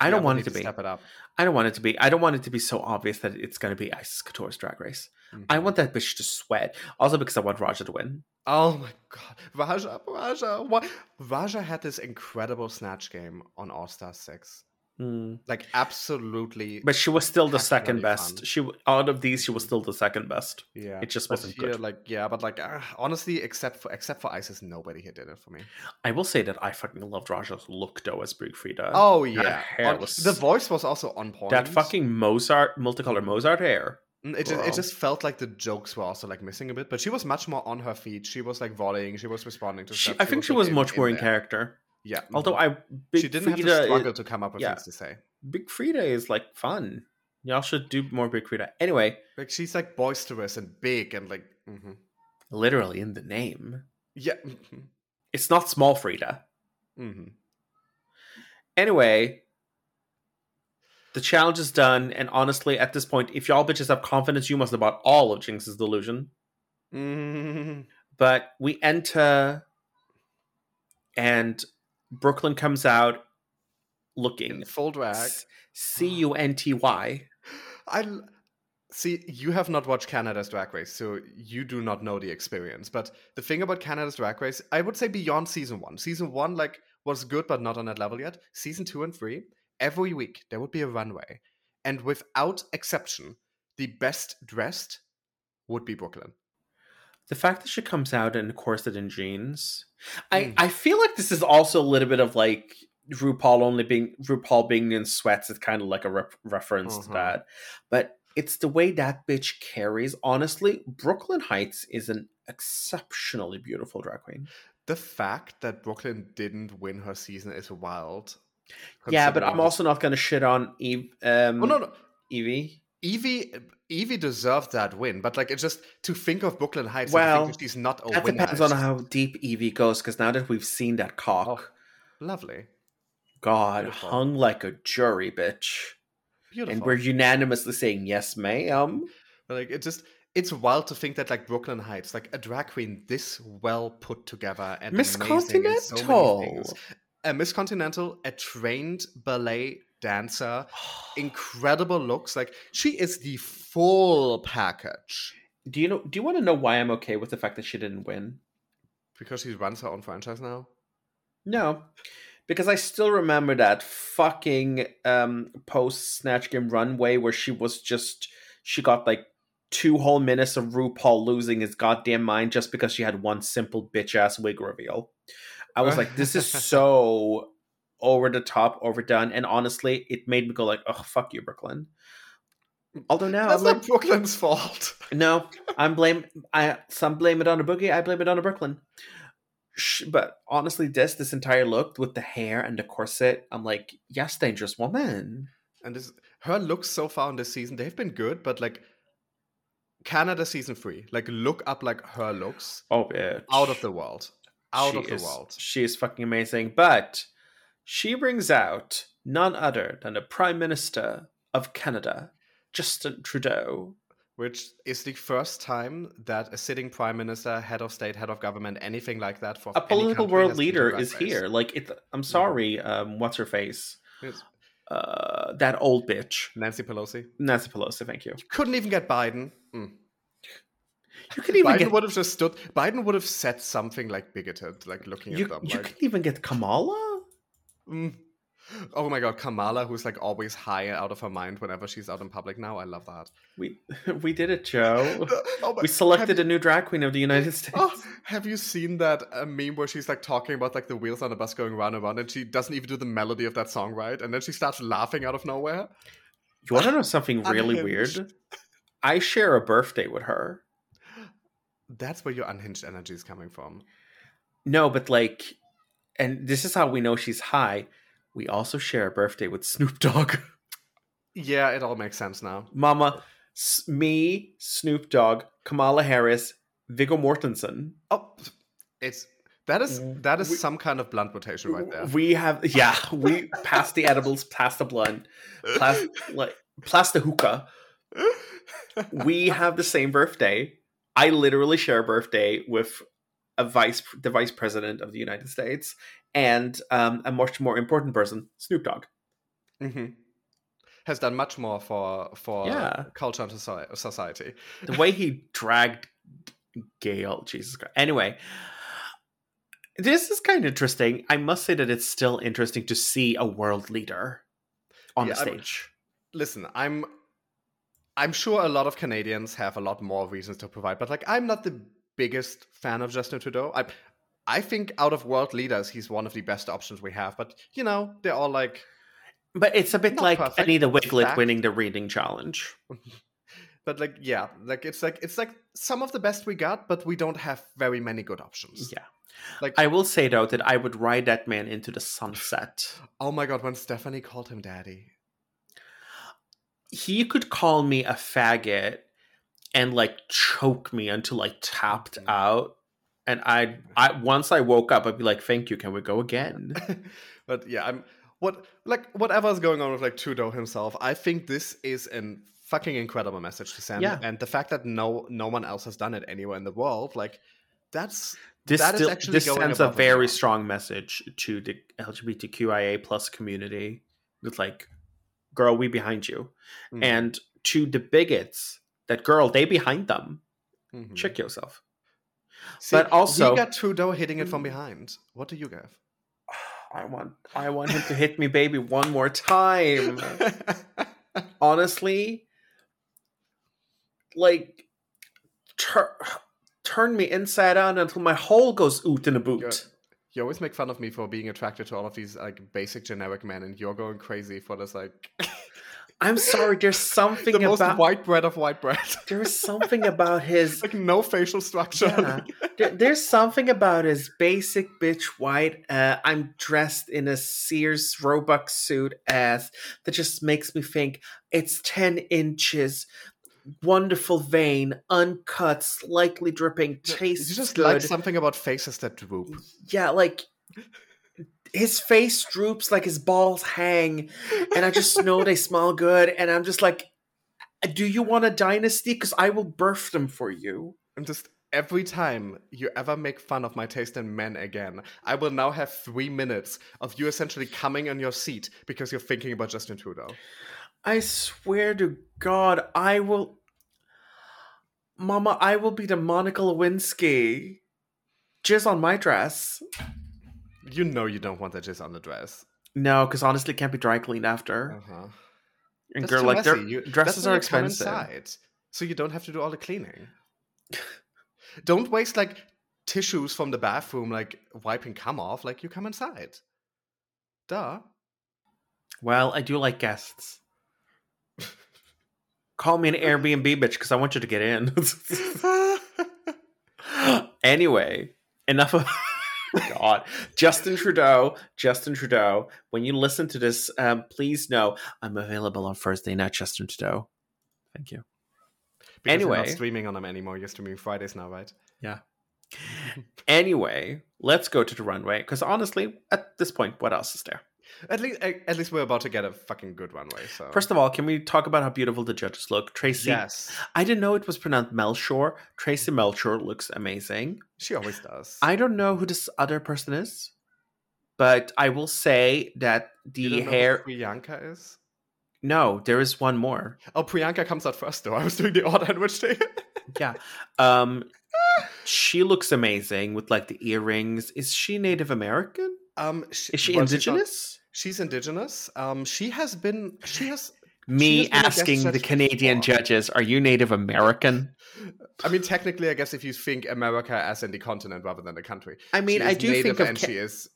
I don't want it to be. Step it up. I don't want it to be. I don't want it to be so obvious that it's going to be Icesis Couture's Drag Race. I Mhm. want that bitch to sweat. Also because I want Ra'Jah to win. Oh my god, Ra'Jah, Ra'Jah, what? Ra'Jah had this incredible snatch game on All Star Six. Hmm. Like absolutely. But she was still the second best. fun. She out of these, she was still the second best. yeah, It just wasn't here, good. like yeah, but like uh, honestly, except for except for Icesis, nobody here did it for me. I will say that I fucking loved Ra'Jah's look though as Big Freedia. Oh that yeah, hair On- was- the voice was also on point. that fucking Mozart, multicolor Mozart hair. Mm, It just, it just felt like the jokes were also like missing a bit, but she was much more on her feet. She was like volleying. She was responding to She, stuff. I think she was in- much more in there. character. Yeah, Although mhm. I, Big she didn't have to struggle is- to come up with yeah. things to say. Big Freedia is like fun. Y'all should do more Big Freedia. Anyway, Like she's like boisterous and big and like mhm. literally in the name, yeah. mhm, it's not small Frida. mhm. Anyway, the challenge is done, and honestly, at this point, if y'all bitches have confidence, you must have bought all of Jinx's delusion. Mm, But we enter, and Brooklyn comes out looking in full drag. C U N T Y. I see you have not watched Canada's Drag Race, so you do not know the experience. But the thing about Canada's Drag Race, I would say beyond season one. Season one like was good, but not on that level yet. Season two and three, every week there would be a runway, and without exception, the best dressed would be Brooklyn. The fact that she comes out in a corset and jeans, I Mm. I feel like this is also a little bit of like RuPaul only being RuPaul being in sweats. It's kind of like a rep- reference to Uh-huh. that, but it's the way that bitch carries. Honestly, Brooklyn Hytes is an exceptionally beautiful drag queen. The fact that Brooklyn didn't win her season is wild. yeah, but I'm also not going to shit on Eve. Um, Oh no, no. Evie. Evie Evie deserved that win, but like it's just to think of Brooklyn Hytes. Well, and think that she's not a that winner. depends on how deep Evie goes. Because now that we've seen that cock, oh, lovely, God, beautiful. hung like a jury, bitch. beautiful. And we're unanimously saying yes, ma'am. But, like it just it's wild to think that like Brooklyn Hytes, like a drag queen this well put together and Miss in so Continental. A Miss Continental, a trained ballet dancer, incredible looks. Like she is the full package Do you know? Do you want to know why I'm okay with the fact that she didn't win? because she runs her own franchise now. No, because I still remember that fucking um, post Snatch Game runway where she was just she got like two whole minutes of RuPaul losing his goddamn mind just because she had one simple bitch ass wig reveal. I was like, this is so over the top, overdone, and honestly, it made me go like, oh fuck you, Brooklyn. Although now That's I'm like, not Brooklyn's fault. no, I'm blame. I some blame it on a boogie. I blame it on a Brooklyn. But honestly, this this entire look with the hair and the corset, I'm like, yes, dangerous woman. And this her looks so far in this season, they've been good, but like Canada season three, like look up like her looks Oh, bitch, out of the world, out She of the is- world. She is fucking amazing. But she brings out none other than the Prime Minister of Canada, Justin Trudeau. Which is the first time that a sitting prime minister, head of state, head of government, anything like that for A political world leader is Race. here. Like, it. I'm sorry. Um, what's her face? Yes. Uh, that old bitch, Nancy Pelosi. Nancy Pelosi. Thank you. You couldn't even get Biden. Mm. You could even Biden get would have just stood. Biden would have said something like bigoted, like looking you, at them. you like, could even get Kamala. Mm. Oh my god, Kamala, who's like always high out of her mind whenever she's out in public now. I love that. We we did it, Joe. Oh my- We selected a new drag queen of the United States. oh, have you seen that uh, meme where she's like talking about like the wheels on the bus going round and round, and she doesn't even do the melody of that song right, and then she starts laughing out of nowhere? You want to know something really Unhinged. weird? I share a birthday with her. That's where your unhinged energy is coming from. No, but like, and this is how we know she's high. We also share a birthday with Snoop Dogg. Yeah, it all makes sense now. Mama, S- me, Snoop Dogg, Kamala Harris, Viggo Mortensen. Oh, it's that is that is We- some kind of blunt rotation right there. We have, yeah, we passed the edibles, passed the blunt, past, like, past the hookah. we have the same birthday. I literally share a birthday with a vice, the vice president of the United States, and um, a much more important person, Snoop Dogg. hmm Has done much more for for Yeah. culture and society. The way he dragged Gayle, Jesus Christ. Anyway, this is kind of interesting. I must say that it's still interesting to see a world leader on Yeah, the I'm- stage. Listen, I'm I'm sure a lot of Canadians have a lot more reasons to provide, but like I'm not the biggest fan of Justin Trudeau. I I think out of world leaders, he's one of the best options we have. But you know, they're all like But it's a bit like perfect, the Wigl'it fact. winning the reading challenge. but like yeah, like it's like it's like some of the best we got, but we don't have very many good options. Yeah. Like I will say though that I would ride that man into the sunset. oh my god, when Stephanie called him daddy. He could call me a faggot and like choke me until I tapped Mhm. out. And I, I once I woke up, I'd be like, "Thank you. Can we go again?" but yeah, I'm what like whatever's going on with like Trudeau himself. I think this is an fucking incredible message to send, Yeah. and the fact that no no one else has done it anywhere in the world, like that's This That is still actually this sends a very strong message to the LGBTQIA plus community. With like, girl, we behind you, mm, and to the bigots, that girl, they behind them. mhm. Check yourself. See, but also- you got Trudeau hitting it from behind. What do you have? I want, I want him to hit me, baby, one more time. honestly, like tur- turn me inside out until my hole goes oot in a boot. Good. you always make fun of me for being attracted to all of these like basic generic men, and you're going crazy for this like I'm sorry, there's something the most about white bread of white bread. there's something about his like no facial structure. Yeah. there, there's something about his basic bitch white uh, I'm dressed in a Sears Roebuck suit ass that just makes me think it's 10 inches wonderful vein uncut slightly dripping tastes you just good like something about faces that droop. yeah like his face droops like his balls hang and i just know they smell good and i'm just like do you want a dynasty? Because i will birth them for you. And just every time you ever make fun of my taste in men again, I will now have three minutes of you essentially coming on your seat because you're thinking about Justin Trudeau. i swear to god i will mama i will be the monica lewinsky jizz on my dress You know you don't want that just on the dress. no because honestly it can't be dry cleaned after Uh-huh. and That's girl like their. You- dresses are expensive inside, so you don't have to do all the cleaning. don't waste like tissues from the bathroom, like wiping cum off. Like you come inside. Duh. Well, I do like guests. Call me an Airbnb bitch because I want you to get in. anyway, enough of God. Justin Trudeau, Justin Trudeau. When you listen to this, um, please know I'm available on Thursday night, Justin Trudeau. Thank you. Because you're not Anyway. streaming on them anymore. You're streaming Fridays now, right? Yeah. anyway, let's go to the runway because honestly, at this point, what else is there? At least, at least we're about to get a fucking good runway. So First of all, can we talk about how beautiful the judges look? Tracy, yes, I didn't know it was pronounced Melchor. Tracey Melchior looks amazing. she always does. I don't know who this other person is, but I will say that the don't know who hair. Priyanka is. No, there is one more. Oh, Priyanka comes out first, though. I was doing the order in which they. Yeah. Um, she looks amazing with like the earrings. Is she Native American? um, sh- Is she well, she's not- indigenous? She's indigenous. Um, she has been. She has. She Me has a guest asking the Canadian before. judges, are you Native American? I mean, technically, I guess if you think America as in the continent rather than the country. I mean, I do native think of and Ca- she is.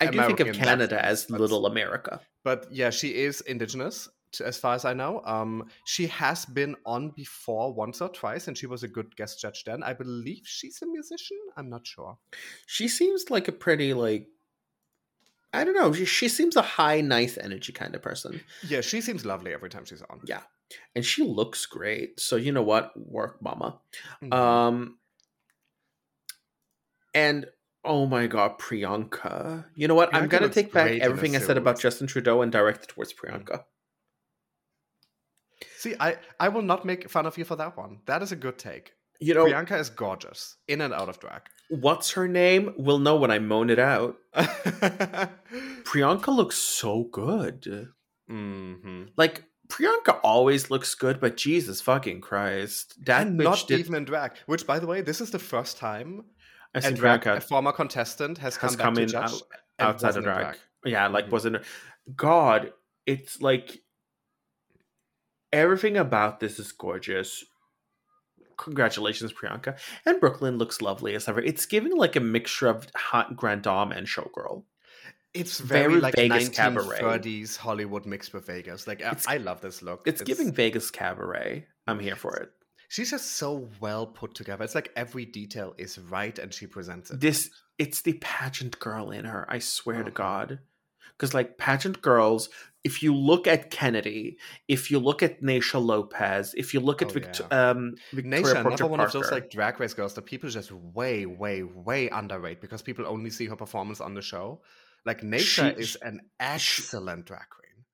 I do think of American in that Canada as but- Little America. But yeah, she is indigenous, as far as I know. Um, she has been on before once or twice, and she was a good guest judge then. I believe she's a musician. I'm not sure. She seems like a pretty like. I don't know. She, she seems a high, nice energy kind of person. Yeah, she seems lovely every time she's on. Yeah. and she looks great. So you know what, work, mama. Mhm. Um, and oh my god, Priyanka. You know what? I'm gonna take back great in a everything I said about. Justin Trudeau and direct it towards Priyanka. See, I, I will not make fun of you for that one. That is a good take. You know Priyanka is gorgeous, in and out of drag. What's her name? We'll know when I moan it out. Priyanka looks so good. hmm Like Priyanka always looks good, but Jesus fucking Christ, that and bitch not did. even in drag. Which, by the way, this is the first time a, drag, a former contestant has, has come back come to in judge out- outside of wasn't drag. Yeah, like Mhm. wasn't. God, it's like everything about this is gorgeous. Congratulations, Priyanka. And Brooklyn looks lovely as ever. It's giving like a mixture of hot grand dame and showgirl. It's very, Very like Vegas cabaret. 1930s Hollywood mixed with Vegas. Like I, It's- I love this look. It's, giving Vegas cabaret. I'm here for it. She's just so well put together. It's like every detail is right, and she presents it. This it's the pageant girl in her. I swear to Mhm. God. Because like pageant girls, if you look at Kennedy, if you look at Naysha Lopez, if you look at Oh, Vict- yeah. um, Victoria Naisha, Porter another one of those like drag race girls that people just way, way, way underrate because people only see her performance on the show. Like Naysha She- is an excellent drag queen.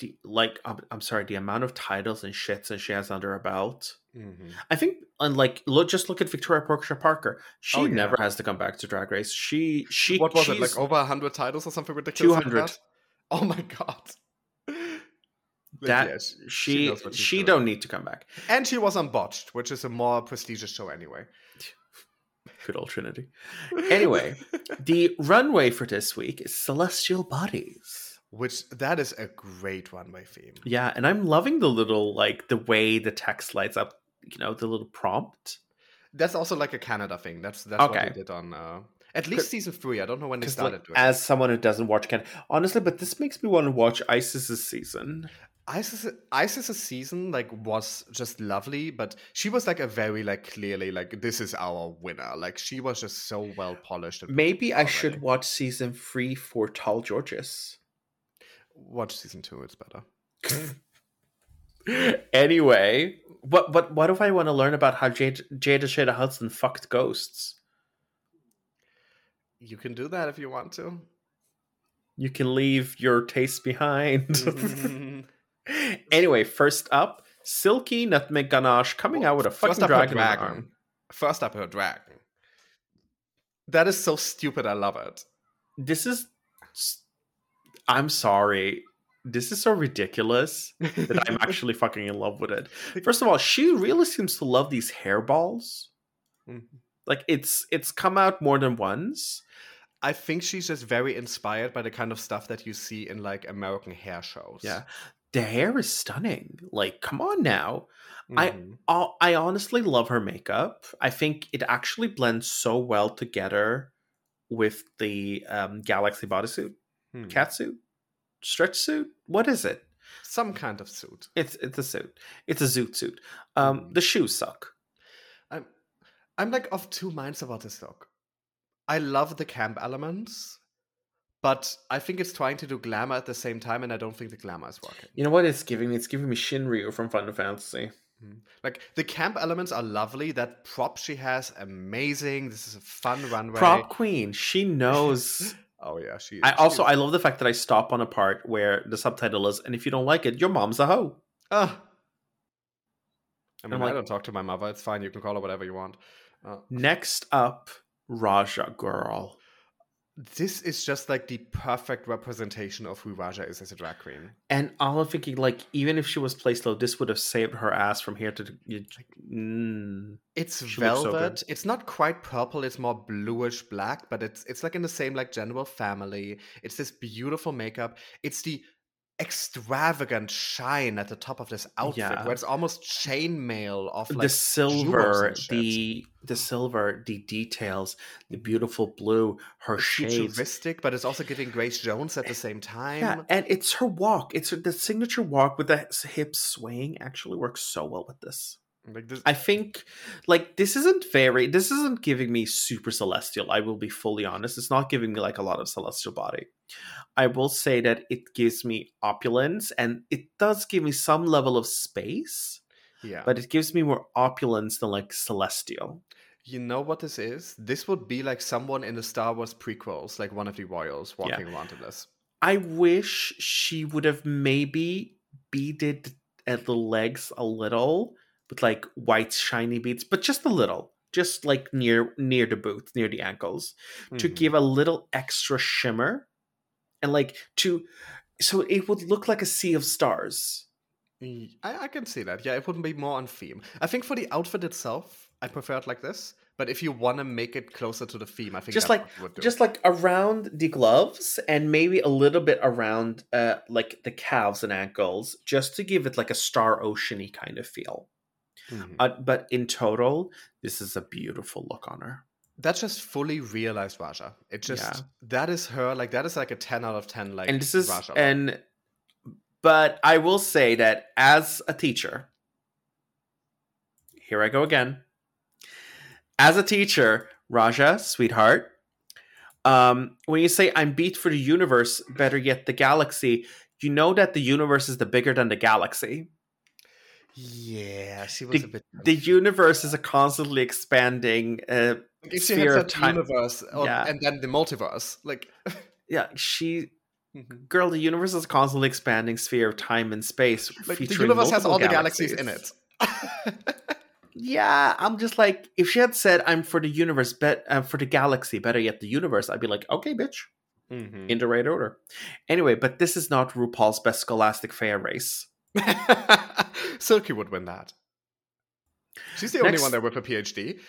the, like I'm, I'm sorry, the amount of titles and shits that she has under her belt. Mm-hmm. I think, unlike look, just look at Victoria Porter Parker. She Oh, yeah. never has to come back to Drag Race. She she What was it? Like over hundred titles or something ridiculous? like 200. that? Oh my god. Like, that yes, she she's she don't need to come back. And she was on Botched, which is a more prestigious show anyway. Good old Trinity. Anyway, the runway for this week is Celestial Bodies. which that is a great runway theme. Yeah, and I'm loving the little like the way the text lights up. You know, the little prompt. That's also like a Canada thing. That's that's what Okay. they did on uh, at least season three. I don't know when they started like, doing. it. as someone who doesn't watch Canada, honestly, but this makes me want to watch Icesis's season. Icesis Icesis's season like was just lovely, but she was like a very like clearly like this is our winner. Like she was just so well polished. Maybe I should watch season three for Tall Georges. watch season two. It's better. anyway, what what what if I want to learn about how Jade, Jada Shada Hudson fucked ghosts? You can do that if you want to. You can leave your taste behind. Mhm. anyway, first up, Silky Nutmeg Ganache coming out with a First fucking up, her dragon. dragon. arm. First up, her dragon. That is so stupid. I love it. This is. I'm sorry. This is so ridiculous that I'm actually fucking in love with it. First of all, she really seems to love these hairballs. Mhm. Like it's it's come out more than once. I think she's just very inspired by the kind of stuff that you see in like American hair shows. Yeah. The hair is stunning. Like, come on now. I- Mhm. I I honestly love her makeup. I think it actually blends so well together with the um, Galaxy bodysuit, Hmm. catsuit, stretch suit. What is it? some kind of suit. It's it's a suit. It's a zoot suit. Um, Mhm. the shoes suck. I'm I'm like of two minds about this look. I love the camp elements, but I think it's trying to do glamour at the same time, and I don't think the glamour is working. You know what it's giving me? It's giving me Shinryu from Final Fantasy. Like the camp elements are lovely. That prop she has, amazing. This is a fun runway. Prop queen. She knows. Oh yeah, she. I she also is- I love the fact that I stop on a part where the subtitle is, and if you don't like it, your mom's a hoe. Ah. I mean, I'm I like- don't talk to my mother. It's fine. You can call her whatever you want. Uh, Next up, Ra'Jah Girl. This is just like the perfect representation of who Ra'Jah is as a drag queen. And all I'm thinking, like, even if she was placed low, this would have saved her ass from here to. You, mm. It's looks so velvet. it's not quite purple. It's more bluish black, but it's it's like in the same like general family. It's this beautiful makeup. It's the extravagant shine at the top of this outfit, Yeah. where it's almost chainmail of like the silver, the the silver, the details, the beautiful blue, her It's shades. futuristic, but it's also giving Grace Jones at the same time. Yeah, and it's her walk. It's her, the signature walk with the hips swaying. Actually, works so well with this. Like this, I think like this isn't very this isn't giving me super celestial. I will be fully honest. It's not giving me like a lot of celestial body. I will say that it gives me opulence and it does give me some level of space, yeah. but it gives me more opulence than like celestial. You know what this is? This would be like someone in the Star Wars prequels, like one of the royals Yeah. walking around in this. I wish she would have maybe beaded at the legs a little with like white shiny beads, but just a little, just like near near the boots, near the ankles. to Mhm. give a little extra shimmer and like to so it would look like a sea of stars. I, I can see that. Yeah, it wouldn't be more on theme. I think for the outfit itself, I prefer it like this. But if you want to make it closer to the theme, I think just like would just like around the gloves and maybe a little bit around uh like the calves and ankles, just to give it like a star oceany kind of feel. Mhm. Uh, but in total, this is a beautiful look on her. That's just fully realized Ra'Jah. It just Yeah. that is her. Like that is like a ten out of ten. Like and this is Ra'Jah. and but I will say that as a teacher, here I go again. As a teacher, Ra'Jah, sweetheart, um, when you say I'm beat for the universe, better yet the galaxy, you know that the universe is the bigger than the galaxy. Yeah, she was The- a bit. The universe is a constantly expanding uh, if she sphere of time- universe, or, Yeah. and then the multiverse, like. yeah, she Mhm. girl, the universe is a constantly expanding sphere of time and space. Like, the featuring universe has multiple all the galaxies in it. Yeah, I'm just like, if she had said I'm for the universe, bet uh, for the galaxy, better yet the universe, I'd be like, okay, bitch, Mhm. in the right order. Anyway, but this is not RuPaul's best scholastic fair race. Silky would win that. She's the only one there with a PhD.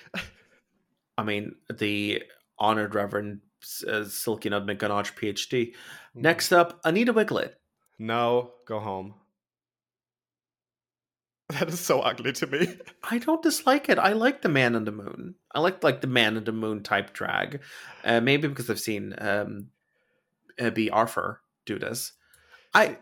I mean, the honored Reverend uh, Silky Nutmeg Ganache PhD. Mm-hmm. Next up, Anita Wigl'it. No, go home. That is so ugly to me. I don't dislike it. I like the Man in the Moon. I like like the Man in the Moon type drag. Uh, maybe because I've seen um, uh, B. Arthur do this. I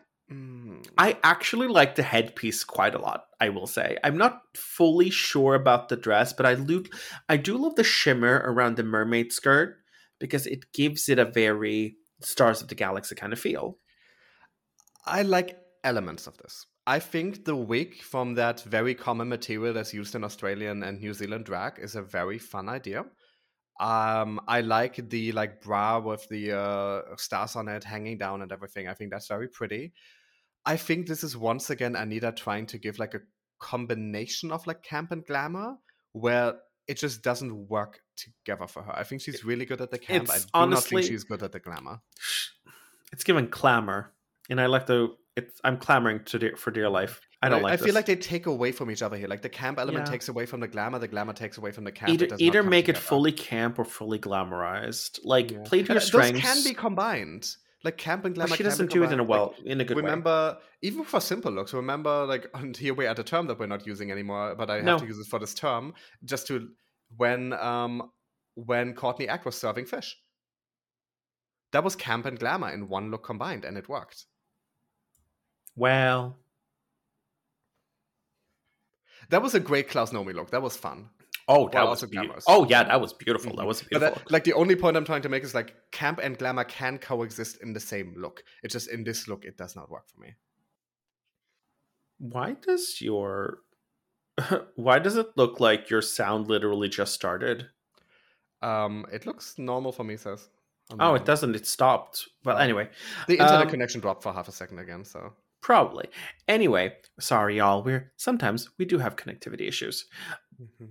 I actually like the headpiece quite a lot. I will say I'm not fully sure about the dress, but I lo- I do love the shimmer around the mermaid skirt because it gives it a very Stars of the Galaxy kind of feel. I like elements of this. I think the wig from that very common material that's used in Australian and New Zealand drag is a very fun idea. Um, I like the like bra with the uh, stars on it hanging down and everything. I think that's very pretty. I think this is once again Anita trying to give like a combination of like camp and glamour where it just doesn't work together for her. I think she's really good at the camp. I It's do not honestly- think she's good at the glamour. It's given clamor, and I like the. It's I'm clamoring to dear, for dear life. I don't I, like. I feel like they take away from each other here. Like the camp element Yeah. takes away from the glamour, the glamour takes away from the camp. Either either make it fully camp or fully glamorized. Like Yeah. play to your strengths. Those can be combined. Like camp and but glamour. she doesn't do it in a well Like, in a good way. remember, even for simple looks, remember like and here we're at a term that we're not using anymore, but I have No. to use it for this term just to when um when Courtney Act was serving fish. That was camp and glamour in one look combined, and it worked. Well, That was a great Klaus Nomi look. That was fun. Oh, that Well, was also beau- Oh yeah, that was beautiful. That Mhm. was beautiful. that, like the only point I'm trying to make is like camp and glamour can coexist in the same look. It's just in this look, it does not work for me. Why does your why does it look like your sound literally just started? Um, it looks normal for me, says. Oh, it doesn't. It stopped. Well, Oh. anyway, The internet um, connection dropped for half a second again, so probably. Anyway, sorry, y'all. We're sometimes we do have connectivity issues.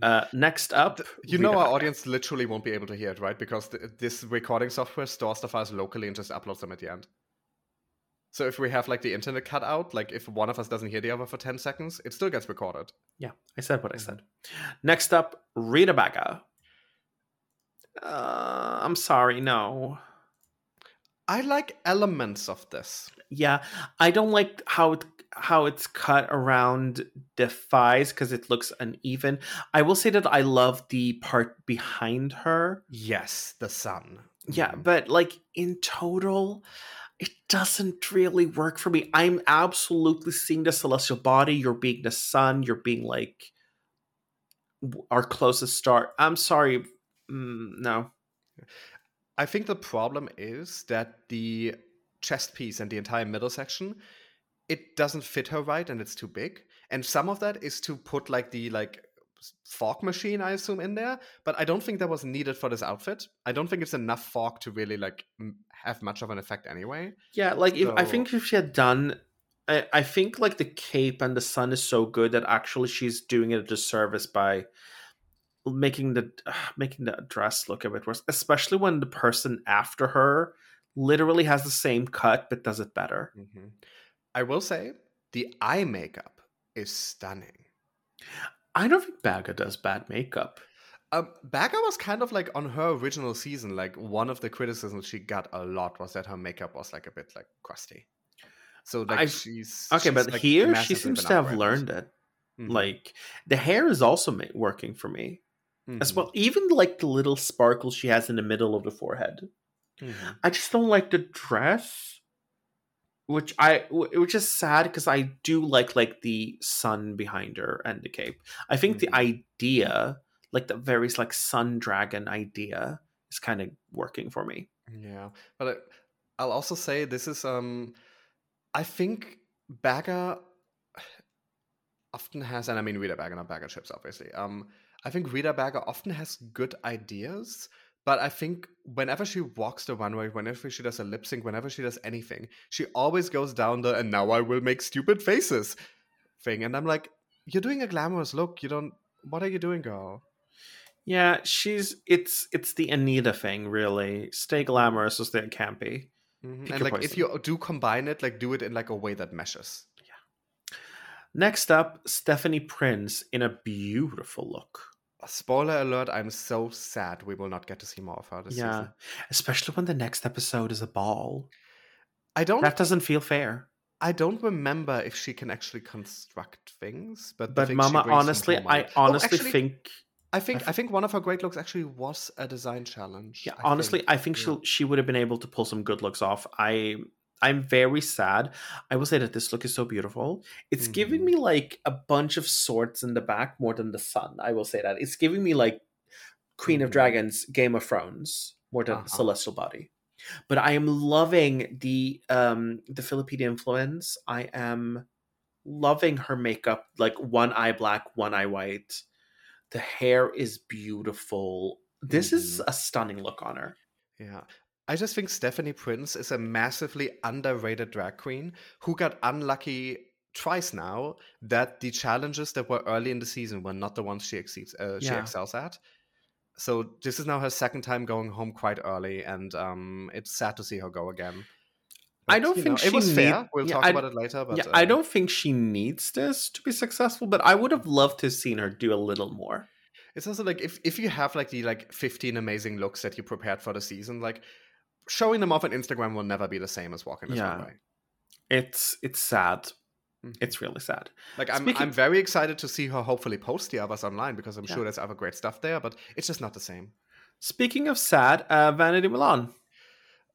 Uh, next up, you know our audience literally won't be able to hear it, right? Because th- this recording software stores the files locally and just uploads them at the end. So if we have like the internet cut out, like if one of us doesn't hear the other for ten seconds, it still gets recorded. Yeah, I said what I Mhm. said. Next up, Rita Baga. Uh, I'm sorry, no. I like elements of this. Yeah, I don't like how it how it's cut around defies because it looks uneven. I will say that I love the part behind her. Yes, the sun. Yeah, Mhm. but like in total, it doesn't really work for me. I'm absolutely seeing the celestial body. You're being the sun. You're being like our closest star. I'm sorry. Mm, no. I think the problem is that the chest piece and the entire middle section, it doesn't fit her right and it's too big. And some of that is to put like the like fork machine, I assume, in there. But I don't think that was needed for this outfit. I don't think it's enough fork to really like m- have much of an effect anyway. Yeah, like if I think if she had done, I, I think like the cape and the sun is so good that actually she's doing it a disservice by making the making the dress look a bit worse, especially when the person after her literally has the same cut but does it better. Mm-hmm. I will say the eye makeup is stunning. I don't think Baga does bad makeup. Um, Baga was kind of like on her original season. Like one of the criticisms she got a lot was that her makeup was like a bit like crusty. So like I- she's Okay, she's, but like, here she seems to have learned it. Mhm. Like the hair is also ma- working for me as Mhm. well. Even like the little sparkle she has in the middle of the forehead. Mhm. I just don't like the dress, which I which is sad because I do like like the sun behind her and the cape. I think the Mhm. idea, like the very like sun dragon idea, is kind of working for me. Yeah, but I, I'll also say this is um, I think Baga often has, and I mean Rita Baga, not Baga Chipz, obviously. Um, I think Rita Baga often has good ideas, but I think whenever she walks the runway, whenever she does a lip sync, whenever she does anything, she always goes down the "and now I will make stupid faces" thing, and I'm like, you're doing a glamorous look. You don't. What are you doing, girl? Yeah, she's it's it's the Anita thing, really. Stay glamorous or stay campy. Mhm. And like, if you do combine it, like, do it in like a way that meshes. Yeah. Next up, Stephanie Prince in a beautiful look. Spoiler alert, I'm so sad we will not get to see more of her this yeah, season. especially when the next episode is a ball. I don't That doesn't feel fair. I don't remember if she can actually construct things, but But Mama, honestly, I Oh, honestly actually, think I think I I think one of her great looks actually was a design challenge. Yeah, I honestly, think. I think Yeah. she she would have been able to pull some good looks off. I I'm very sad. I will say that this look is so beautiful. It's giving Mhm. me like a bunch of swords in the back more than the sun. I will say that it's giving me like Queen of Mhm. Dragons, Game of Thrones more than Uh-huh. Celestial Body. But I am loving the um the Filipino influence. I am loving her makeup, like one eye black, one eye white. The hair is beautiful. This is Mm-hmm. a stunning look on her. Yeah. I just think Stephanie Prince is a massively underrated drag queen who got unlucky twice now that the challenges that were early in the season were not the ones she exceeds uh, she Yeah. excels at. So this is now her second time going home quite early, and um, it's sad to see her go again. I don't think know, it she was fair. We'll yeah, talk I- about it later. But yeah, I uh, don't think she needs this to be successful, but I would have loved to have seen her do a little more. It's also like if if you have like the like 15 amazing looks that you prepared for the season, like showing them off on Instagram will never be the same as walking this Yeah. runway. It's it's sad. Mhm. It's really sad. Like I'm Speaking- I'm very excited to see her hopefully post the others online because I'm Yeah. sure there's other great stuff there, but it's just not the same. Speaking of sad, uh, Vanity Milan.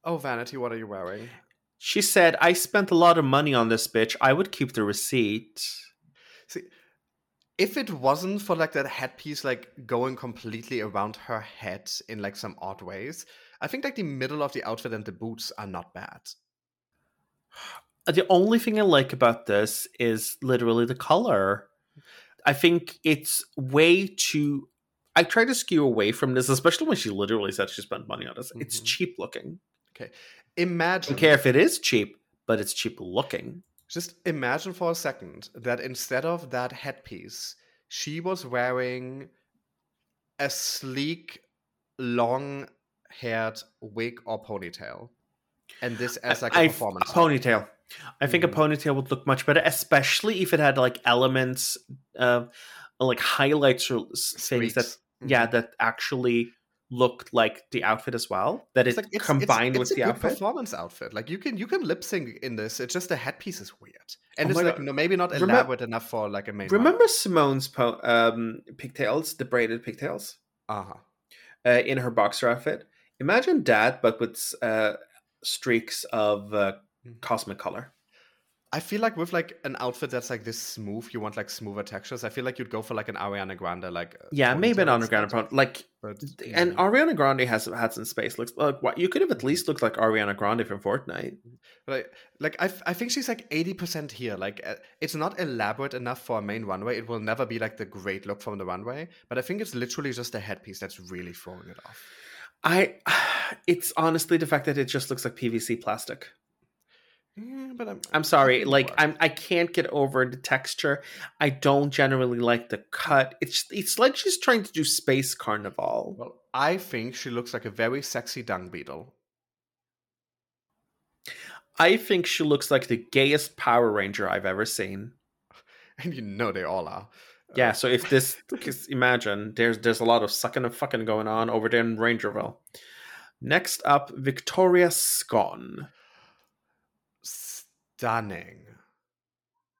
Oh Vanity, what are you wearing? She said, "I spent a lot of money on this bitch. I would keep the receipt." See, if it wasn't for like that headpiece like going completely around her head in like some odd ways, I think like the middle of the outfit and the boots are not bad. The only thing I like about this is literally the color. I think it's way too. I try to skew away from this, especially when she literally said she spent money on this. It's Mhm. cheap looking. Okay. Imagine don't care if it is cheap, but it's cheap looking. Just imagine for a second that instead of that headpiece, she was wearing a sleek, long haired wig or ponytail. And this as like a I- performance. a ponytail. I think Mhm. a ponytail would look much better, especially if it had like elements, uh, like highlights or things that Streaks. yeah that actually looked like the outfit as well. That It's it like it's, combined it's, with it's the a good outfit. performance outfit. Like you can you can lip sync in this. It's just the headpiece is weird, and Oh it's like God. no, maybe not elaborate enough for like a main. Remember Symone's po- um, pigtails, the braided pigtails, Uh huh. uh, in her boxer outfit? Imagine that, but with uh, streaks of uh, Mhm. cosmic color. I feel like with like an outfit that's like this smooth, you want like smoother textures. I feel like you'd go for like an Ariana Grande, like uh, Yeah, maybe an underground instead, approach. Like, But and mm, Ariana Grande has had some space. Looks like what you could have at least looked like Ariana Grande from Fortnite. like, like I, I think she's like eighty percent here. Like uh, it's not elaborate enough for a main runway. It will never be like the great look from the runway. But I think it's literally just a headpiece that's really throwing it off. I, it's honestly the fact that it just looks like PVC plastic. Yeah, but I'm, I'm sorry, like. I'm I can't get over the texture. I don't generally like the cut. It's it's like she's trying to do space carnival. Well, I think she looks like a very sexy dung beetle. I think she looks like the gayest Power Ranger I've ever seen. And you know they all are. Yeah, so if this, imagine there's there's a lot of sucking and fucking going on over there in Rangerville. Next up, Victoria Scone. Stunning.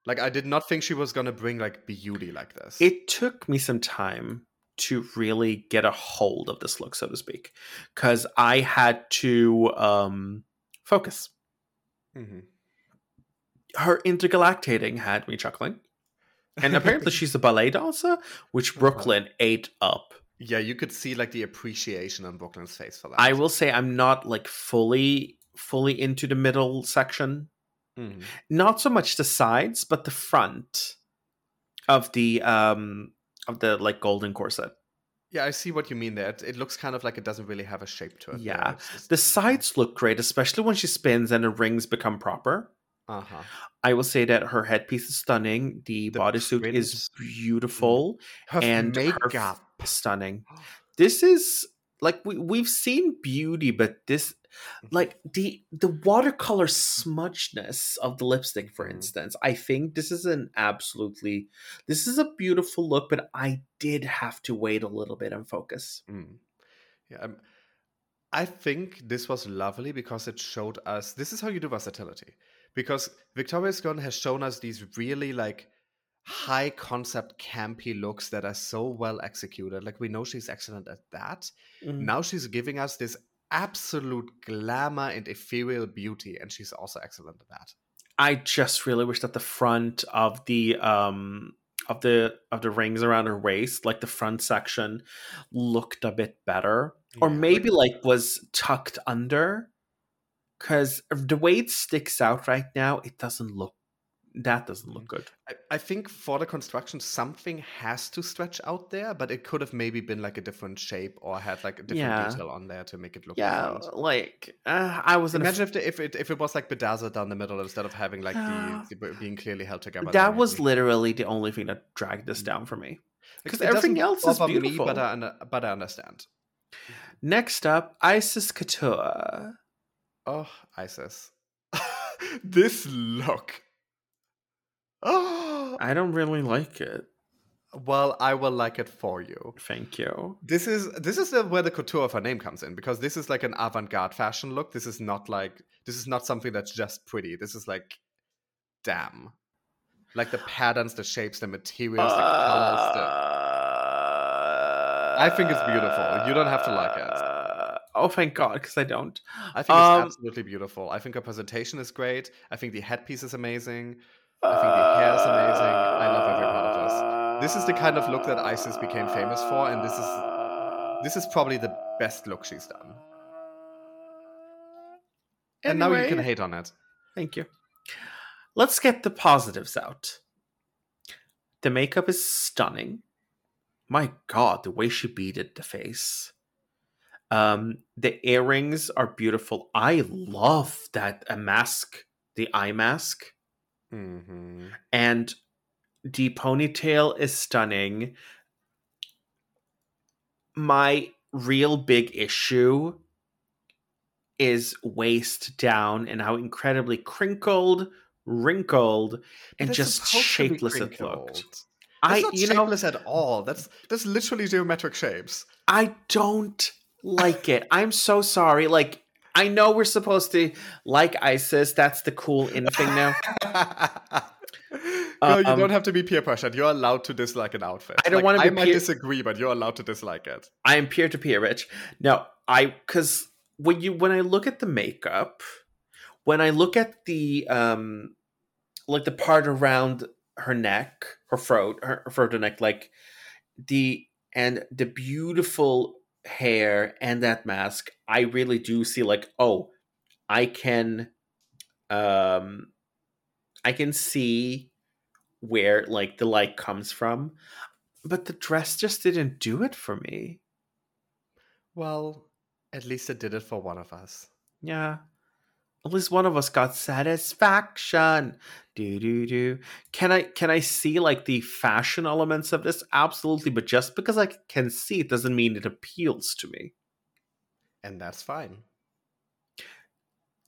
Like I did not think she was gonna bring like beauty like this. It took me some time to really get a hold of this look, so to speak, because I had to um, focus. Mm-hmm. Her intergalactating had me chuckling, and apparently she's a ballet dancer, which Uh-huh. Brooklyn ate up. yeah, you could see like the appreciation on Brooklyn's face for that. I will say I'm not like fully fully into the middle section. Mhm. Not so much the sides, but the front of the um of the like golden corset. Yeah, I see what you mean there. It, it looks kind of like it doesn't really have a shape to it. Yeah. The sides look great, especially when she spins and the rings become proper. Uh huh. I will say that her headpiece is stunning. The, The bodysuit print- is beautiful, Her and her makeup. f- stunning. This is like we we've seen beauty, but this like the the watercolor smudgeness of the lipstick, for Mhm. instance. I think this is an absolutely this is a beautiful look, but I did have to wait a little bit and focus. Mm. Yeah, um, I think this was lovely because it showed us this is how you do versatility. Because Victoria Scone has shown us these really like high concept campy looks that are so well executed. Like we know she's excellent at that. Mm. Now she's giving us this absolute glamour and ethereal beauty, and she's also excellent at that. I just really wish that the front of the um of the of the rings around her waist, like the front section, looked a bit better, or maybe like was tucked under. Because the way it sticks out right now, it doesn't look. That doesn't look mm. good. I, I think for the construction, something has to stretch out there, but it could have maybe been like a different shape or had like a different Yeah. detail on there to make it look Yeah, different. like uh, I was. Imagine if, the, if it if it was like bedazzled down the middle instead of having like the, uh, the being clearly held together. that was literally the only thing that dragged this mm. down for me. because everything else is beautiful. Me, but I but I understand. Next up, Icesis Couture. Oh, Icesis, this look. Oh, I don't really like it. well, I will like it for you. Thank you. This is this is where the couture of her name comes in because this is like an avant-garde fashion look. This is not like this is not something that's just pretty. This is like, damn, like the patterns, the shapes, the materials, the colors. The... Uh, I think it's beautiful. You don't have to like it. Oh, thank God, because I don't. I think Um, it's absolutely beautiful. I think her presentation is great. I think the headpiece is amazing. I think the hair is amazing. I love every part of this. This is the kind of look that Icesis became famous for, and this is this is probably the best look she's done. And now you can hate on it. Thank you. Let's get the positives out. The makeup is stunning. My God, the way she beaded the face. Um, the earrings are beautiful. I love that a mask, the eye mask, Mm-hmm. and the ponytail is stunning. My real big issue is waist down and how incredibly crinkled, wrinkled, and just shapeless it looked. That's I, not you know, at all. That's that's literally geometric shapes. I don't like it. I'm so sorry. Like, I know we're supposed to like Icesis. That's the cool in thing now. no, you Um, don't have to be peer pressured. You're allowed to dislike an outfit. I don't Like, wanna I be might peer- disagree, but you're allowed to dislike it. I am peer to peer rich. No, I because when you when I look at the makeup, when I look at the um like the part around her neck, her throat, her, her throat and neck, like the and the beautiful hair and that mask, I really do see like, oh, I can um I can see where like the light comes from. But the dress just didn't do it for me. Well, at least it did it for one of us. Yeah. At least one of us got satisfaction. Do do do. Can I can I see like the fashion elements of this? Absolutely, but just because I can see it doesn't mean it appeals to me. And that's fine.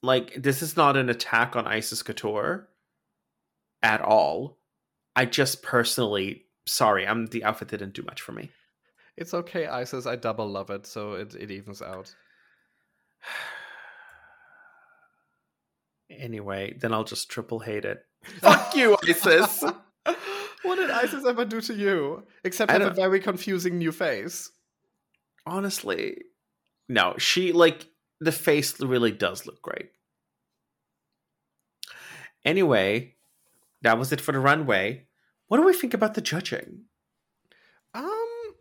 like this is not an attack on Icesis Couture at all. I just personally sorry, I'm the outfit didn't do much for me. It's okay, Icesis. I double love it, so it, it evens out. anyway, then I'll just triple hate it. Fuck you, Icesis. what did Icesis ever do to you? Except have a very confusing new face. Honestly, no. She like the face really does look great. Anyway, that was it for the runway. What do we think about the judging? Um,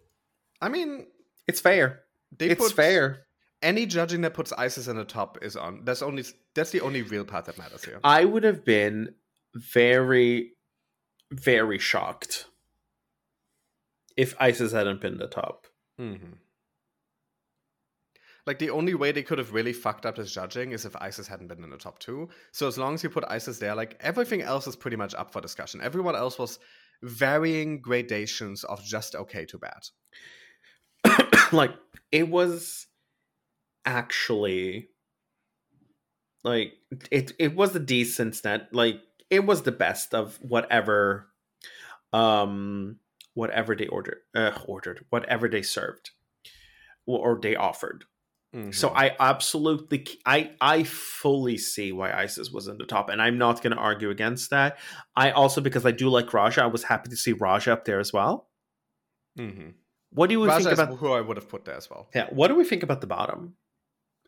I mean, it's fair. it's fair. Any judging that puts Icesis in the top is on. That's only that's the only real part that matters here. I would have been very, very shocked if Icesis hadn't been the top. Mm-hmm. Like the only way they could have really fucked up this judging is if Icesis hadn't been in the top two. So as long as you put Icesis there, like everything else is pretty much up for discussion. Everyone else was varying gradations of just okay to bad. like it was actually like it it was a decent net like it was the best of whatever um whatever they ordered uh, ordered whatever they served or, or they offered. Mm-hmm. so i absolutely i i fully see why Icesis was in the top and i'm not going to argue against that. I also because i do like Ra'Jah i was happy to see Ra'Jah up there as well. Mm-hmm. what do you think about who i would have put there as well. Yeah what do we think about the bottom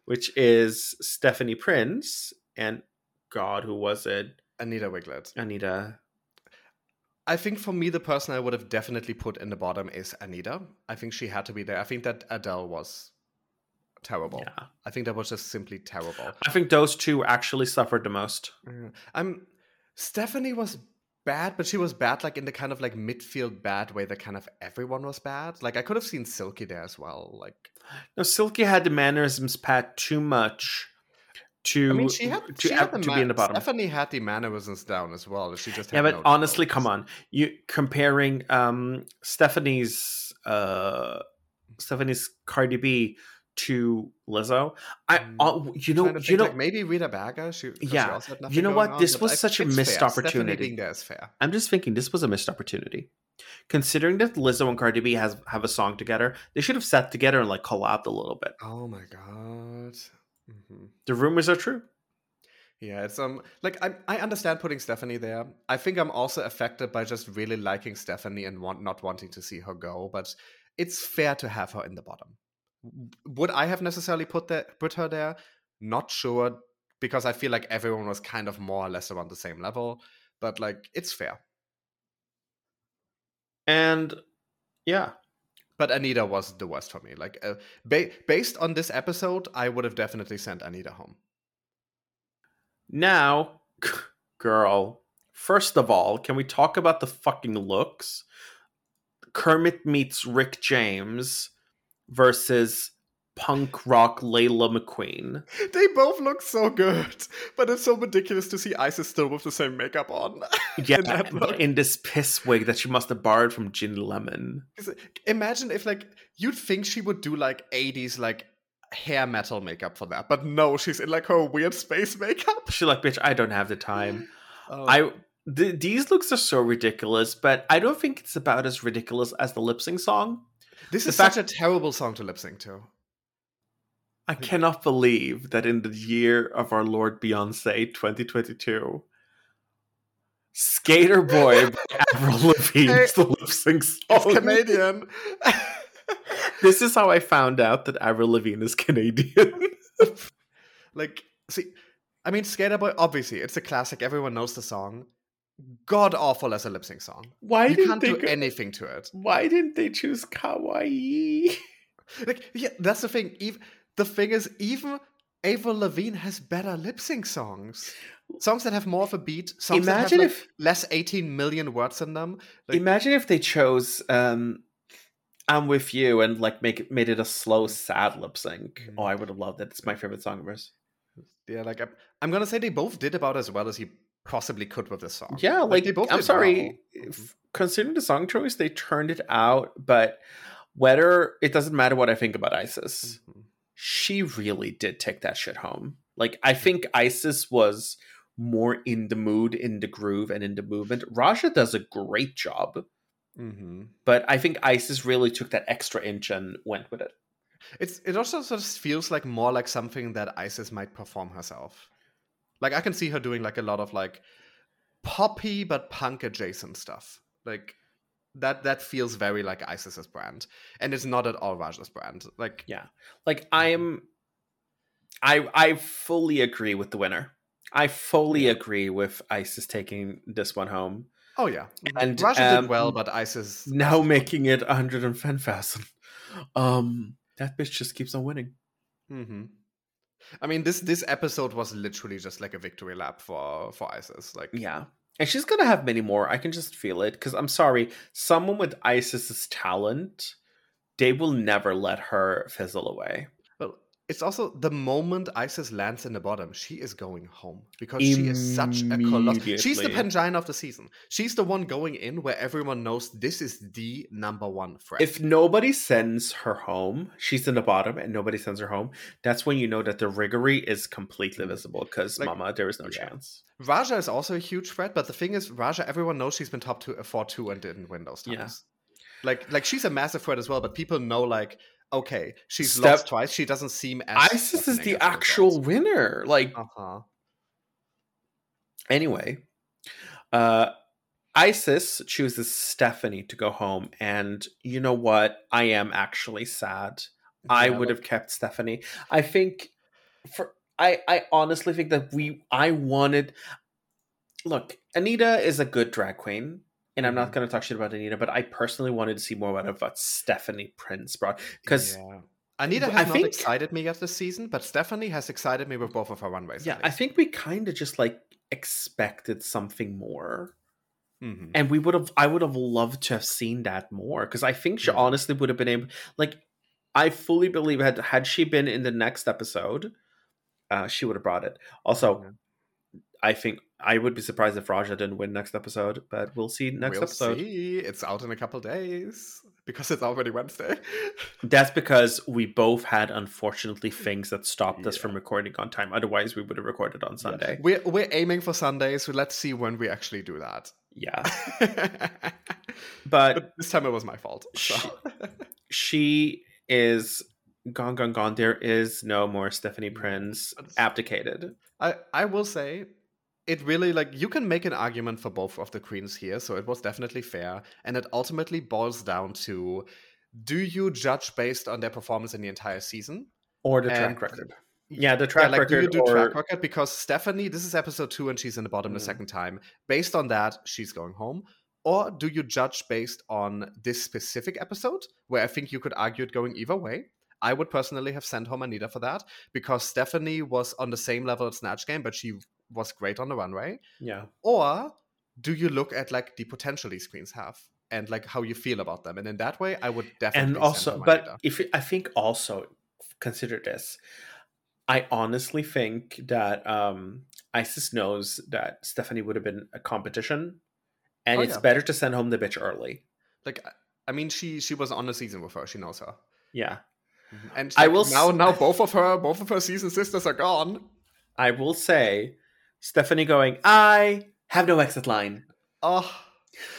which is stephanie prince and god who was it Anita Wigl'it. Anita. I think for me, the person I would have definitely put in the bottom is Anita. I think she had to be there. I think that Adele was terrible. Yeah. I think that was just simply terrible. I think those two actually suffered the most. Yeah. I'm Stephanie was bad, but she was bad like in the kind of like midfield bad way that kind of everyone was bad. Like I could have seen Silky there as well. Like no, Silky had the mannerisms pat too much to I mean, she had, to, she had to man- be in the bottom. Stephanie had the mannerisms down as well. She just yeah, but no honestly, come on, you comparing um Stephanie's uh Stephanie's Cardi B to Lizzo. I mm. uh, you know you know like maybe Rita Baga. She, yeah, she you know what? On, this was such a missed fair. opportunity. Being there is fair. I'm just thinking this was a missed opportunity. Considering that Lizzo and Cardi B has have a song together, they should have sat together and like collabed a little bit. Oh my god. Mm-hmm. The rumors are true. Yeah, it's um like I I understand putting Stephanie there. I think I'm also affected by just really liking Stephanie and want not wanting to see her go, but it's fair to have her in the bottom. Would I have necessarily put that put her there? Not sure because I feel like everyone was kind of more or less around the same level, but like it's fair. And yeah, but Anita was the worst for me. Like, uh, ba- based on this episode, I would have definitely sent Anita home. Now, girl, first of all, can we talk about the fucking looks? Kermit meets Rick James versus punk rock Layla McQueen. They both look so good, but it's so ridiculous to see Icesis still with the same makeup on. Yeah, in, in, this piss wig that she must have borrowed from Gin Lemon. Imagine if, like, you'd think she would do like '80s like hair metal makeup for that, but no, she's in like her weird space makeup. She's like, bitch, I don't have the time. Oh. I. Th- these looks are so ridiculous, but I don't think it's about as ridiculous as the lip sync song. This the is fact- such a terrible song to lip sync to. I cannot believe that in the year of our Lord Beyonce 2022, Skater Boy by Avril Lavigne hey, is the lip sync song. Canadian. this is how I found out that Avril Lavigne is Canadian. like, see, I mean, Skater Boy, obviously, it's a classic. Everyone knows the song. God awful as a lip sync song. Why you can't do go- anything to it? Why didn't they choose Kawaii? Like, yeah, that's the thing. Even the thing is, even Avril Lavigne has better lip sync songs. Songs that have more of a beat. Songs imagine that have, if less 18 million words in them. Like, imagine if they chose um, "I'm with You" and like make it made it a slow, sad lip sync. Mm-hmm. Oh, I would have loved it. It's my favorite song of hers. Yeah, like I'm, I'm, gonna say they both did about as well as he possibly could with this song. Yeah, like, like they both. I'm sorry, well. Mm-hmm. considering the song choice, they turned it out. But whether it doesn't matter what I think about Icesis. Mm-hmm she really did take that shit home. Like I think Icesis was more in the mood, in the groove, and in the movement. Ra'Jah does a great job, Mm-hmm. but I think Icesis really took that extra inch and went with it. It's it also sort of feels like more like something that Icesis might perform herself. Like I can see her doing like a lot of like poppy but punk adjacent stuff. Like that that feels very like Icesis's brand, and it's not at all Ra'Jah's brand. Like Yeah. Like I'm I I fully agree with the winner. I fully agree with Icesis taking this one home. oh yeah, And, Ra'Jah um, did well, but Icesis Now making it 110,000. Um that bitch just keeps on winning. Mm-hmm. I mean this this episode was literally just like a victory lap for for Icesis. Like Yeah. And she's to have many more. I can just feel it cuz I'm sorry, someone with Icesis's talent, they will never let her fizzle away. It's also the moment Icesis lands in the bottom, she is going home because she is such a coloss. She's the. Pangina of the season. She's the one going in where everyone knows this is the number one threat. If nobody sends her home, she's in the bottom and nobody sends her home, that's when you know that the riggery is completely visible because Like- mama, there is no yeah. chance. Ra'Jah is also a huge threat, but the thing is, Ra'Jah, everyone knows she's been top two uh, four two and didn't win those times. Yeah. Like, like she's a massive threat as well, but people know like, okay, she's Step- lost twice. She doesn't seem as Icesis is the actual winner. Like Uh huh. anyway, uh Icesis chooses Stephanie to go home, and you know what? I am actually sad. I would have kept Stephanie. I think for I I honestly think that we I wanted look, Anita is a good drag queen. And I'm not Mhm. going to talk shit about Anita, but I personally wanted to see more out of what Stephanie Prince brought. Because Yeah. Anita has I not think- excited me yet this season, but Stephanie has excited me with both of her runways. yeah, I think we kind of just like expected something more. hmm and we would have i would have loved to have seen that more because i think she Yeah. honestly would have been able like i fully believe had had she been in the next episode uh she would have brought it also i think i would be surprised if Ra'Jah didn't win next episode but we'll see next we'll episode See. It's out in a couple days because it's already Wednesday. that's because we both had unfortunately things that stopped us from recording on time otherwise we would have recorded on sunday We're we're aiming for Sunday, so let's see when we actually do that. yeah but but this time it was my fault. So. she is gone gone gone there is no more stephanie mm, prince abdicated I I will say it really like you can make an argument for both of the queens here, so it was definitely fair, and it ultimately boils down to do you judge based on their performance in the entire season? or the And- track record. Yeah, the track yeah, like, record. do you do or, track record? Because Stephanie, this is episode two, and she's in the bottom the Mm. second time. Based on that, she's going home. Or do you judge based on this specific episode, where I think you could argue it going either way? I would personally have sent home Anita for that because Stephanie was on the same level at Snatch Game, but she was great on the runway. Yeah, Or do you look at like the potential these queens have and like how you feel about them? And in that way, I would definitely. and also, but if I think also consider this, I honestly think that um Icesis knows that Stephanie would have been a competition, and Oh, it's yeah. better to send home the bitch early. like, I- mean, she she was on the season with her. She knows her. Yeah, And I will now s- now both of her both of her season sisters are gone. I will say, Stephanie going, I have no exit line. Oh,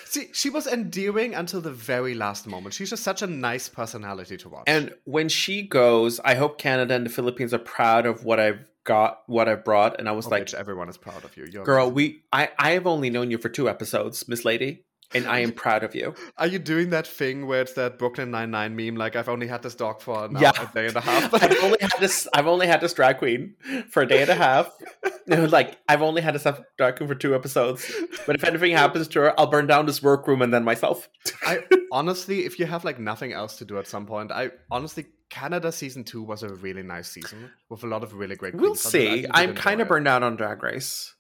see, she was endearing until the very last moment. She's just such a nice personality to watch. And when she goes, I hope Canada and the Philippines are proud of what I've got, what I've brought. And I was Oh, like, bitch, everyone is proud of you. You're girl, amazing. we, I, I have only known you for two episodes, Miss Lady, and I am proud of you. are you doing that thing where it's that Brooklyn Nine Nine meme? Like I've only had this dog for Yeah. a day and a half. I've only had this. I've only had this drag queen for a day and a half. Like I've only had this drag queen for two episodes. But if anything happens to her, I'll burn down this workroom and then myself. I honestly, if you have like nothing else to do at some point, I honestly Canada season two was a really nice season with a lot of really great. We'll queens on it. I see. I'm kind of burned out on Drag Race.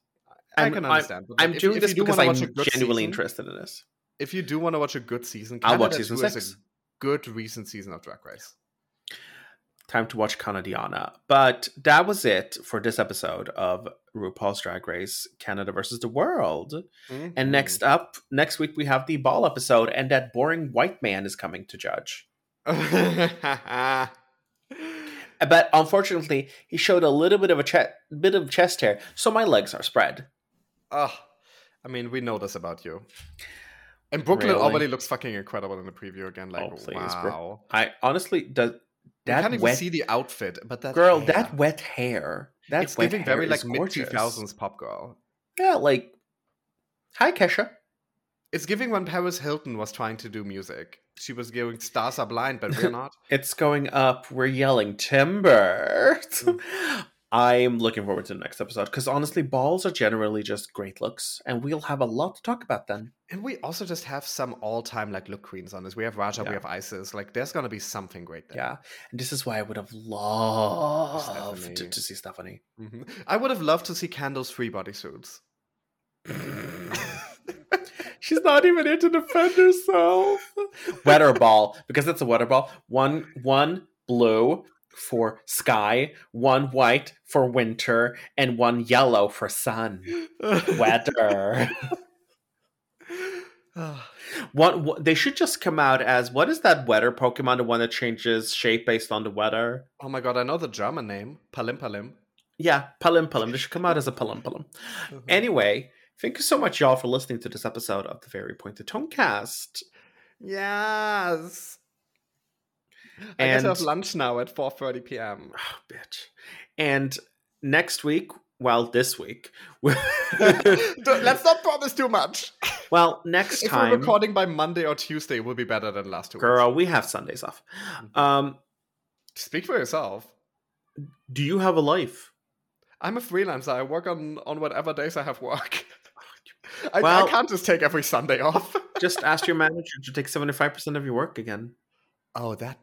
I I'm- can I'm- understand. like, I'm if- doing if this do because I'm watch a good genuinely season- interested in this. If you do want to watch a good season, I'll watch season 2 is six. a good recent season of Drag Race. Time to watch Canadiana. But that was it for this episode of RuPaul's Drag Race Canada versus the World. Mm-hmm. And next up, next week we have the ball episode, and that boring white man is coming to judge. But unfortunately, he showed a little bit of a che- bit of chest hair, so my legs are spread. Oh, I mean, we know this about you. And Brooklyn Really? already looks fucking incredible in the preview again. Like, Oh, please, bro. wow. I honestly does You that can't even see the outfit, but that girl, hair, that wet hair, that it's wet giving hair very like mid two thousands pop girl. Yeah, like hi Kesha. It's giving when Paris Hilton was trying to do music. She was going stars are blind, but we're not. It's going up. We're yelling timber. Mm. I'm looking forward to the next episode because honestly, balls are generally just great looks, and we'll have a lot to talk about then. And we also just have some all-time like look queens on this. We have Ra'Jah, Yeah. we have Icesis. Like, there's gonna be something great there. Yeah, and this is why I would have loved to, to see Stephanie. Mhm. I would have loved to see Candle's free bodysuits. She's not even here to defend herself. Weather ball, because it's a weather ball. One one blue for sky, one white for winter, and one yellow for sun. Weather. One, one- they should just come out as what is that weather Pokemon? The one that changes shape based on the weather. oh my god, I know the German name. Palim Palim. Yeah, Palim Palim. They should come out as a Palim Palim. Uh-huh. Anyway, thank you so much, y'all, for listening to this episode of the Very Pointed Tonecast. Yes. I get to have And- lunch now at 4:30 p.m. Oh, bitch. And next week, well, this week, Let's not promise too much. well, next If we're time, recording by Monday or Tuesday, it will be better than last two weeks. girl, we have Sundays off. Um, Speak for yourself. do you have a life? I'm a freelancer. I work on on whatever days I have work. I, Well- I can't just take every Sunday off. Just ask your manager to take seventy five percent of your work again. oh, that.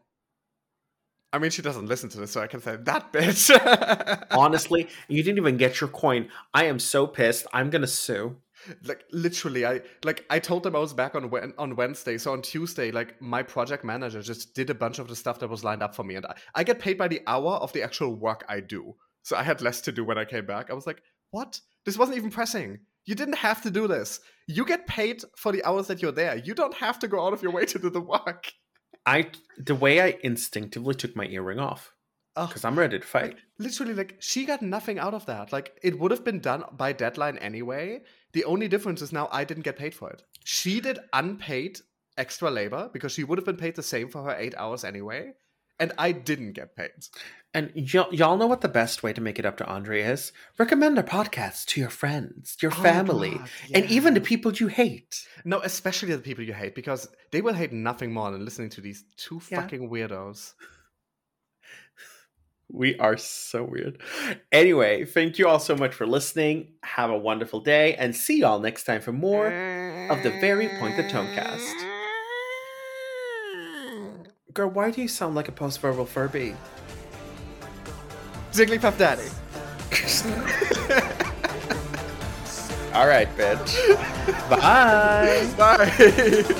I mean, she doesn't listen to this, so I can say that bitch. Honestly, you didn't even get your coin. I am so pissed. I'm gonna sue. like literally, I like I told them I was back on on Wednesday. So on Tuesday, like my project manager just did a bunch of the stuff that was lined up for me, and I, I get paid by the hour of the actual work I do. So I had less to do when I came back. I was like, what? This wasn't even pressing. You didn't have to do this. You get paid for the hours that you're there. You don't have to go out of your way to do the work. I the way I instinctively took my earring off because I'm ready to fight. Literally, like she got nothing out of that. Like it would have been done by deadline anyway. The only difference is now I didn't get paid for it. She did unpaid extra labor because she would have been paid the same for her eight hours anyway, and I didn't get paid. And y- y'all know what the best way to make it up to Andre is? Recommend our podcast to your friends, your Oh, family, God, and even the people you hate. No, especially the people you hate because they will hate nothing more than listening to these two Yeah. fucking weirdos. We are so weird. Anyway, thank you all so much for listening. Have a wonderful day and see y'all next time for more of the Very Pointed Tonecast. Girl, why do you sound like a post-verbal Furby? Jigglypuff Daddy. All right, bitch. Bye. Bye.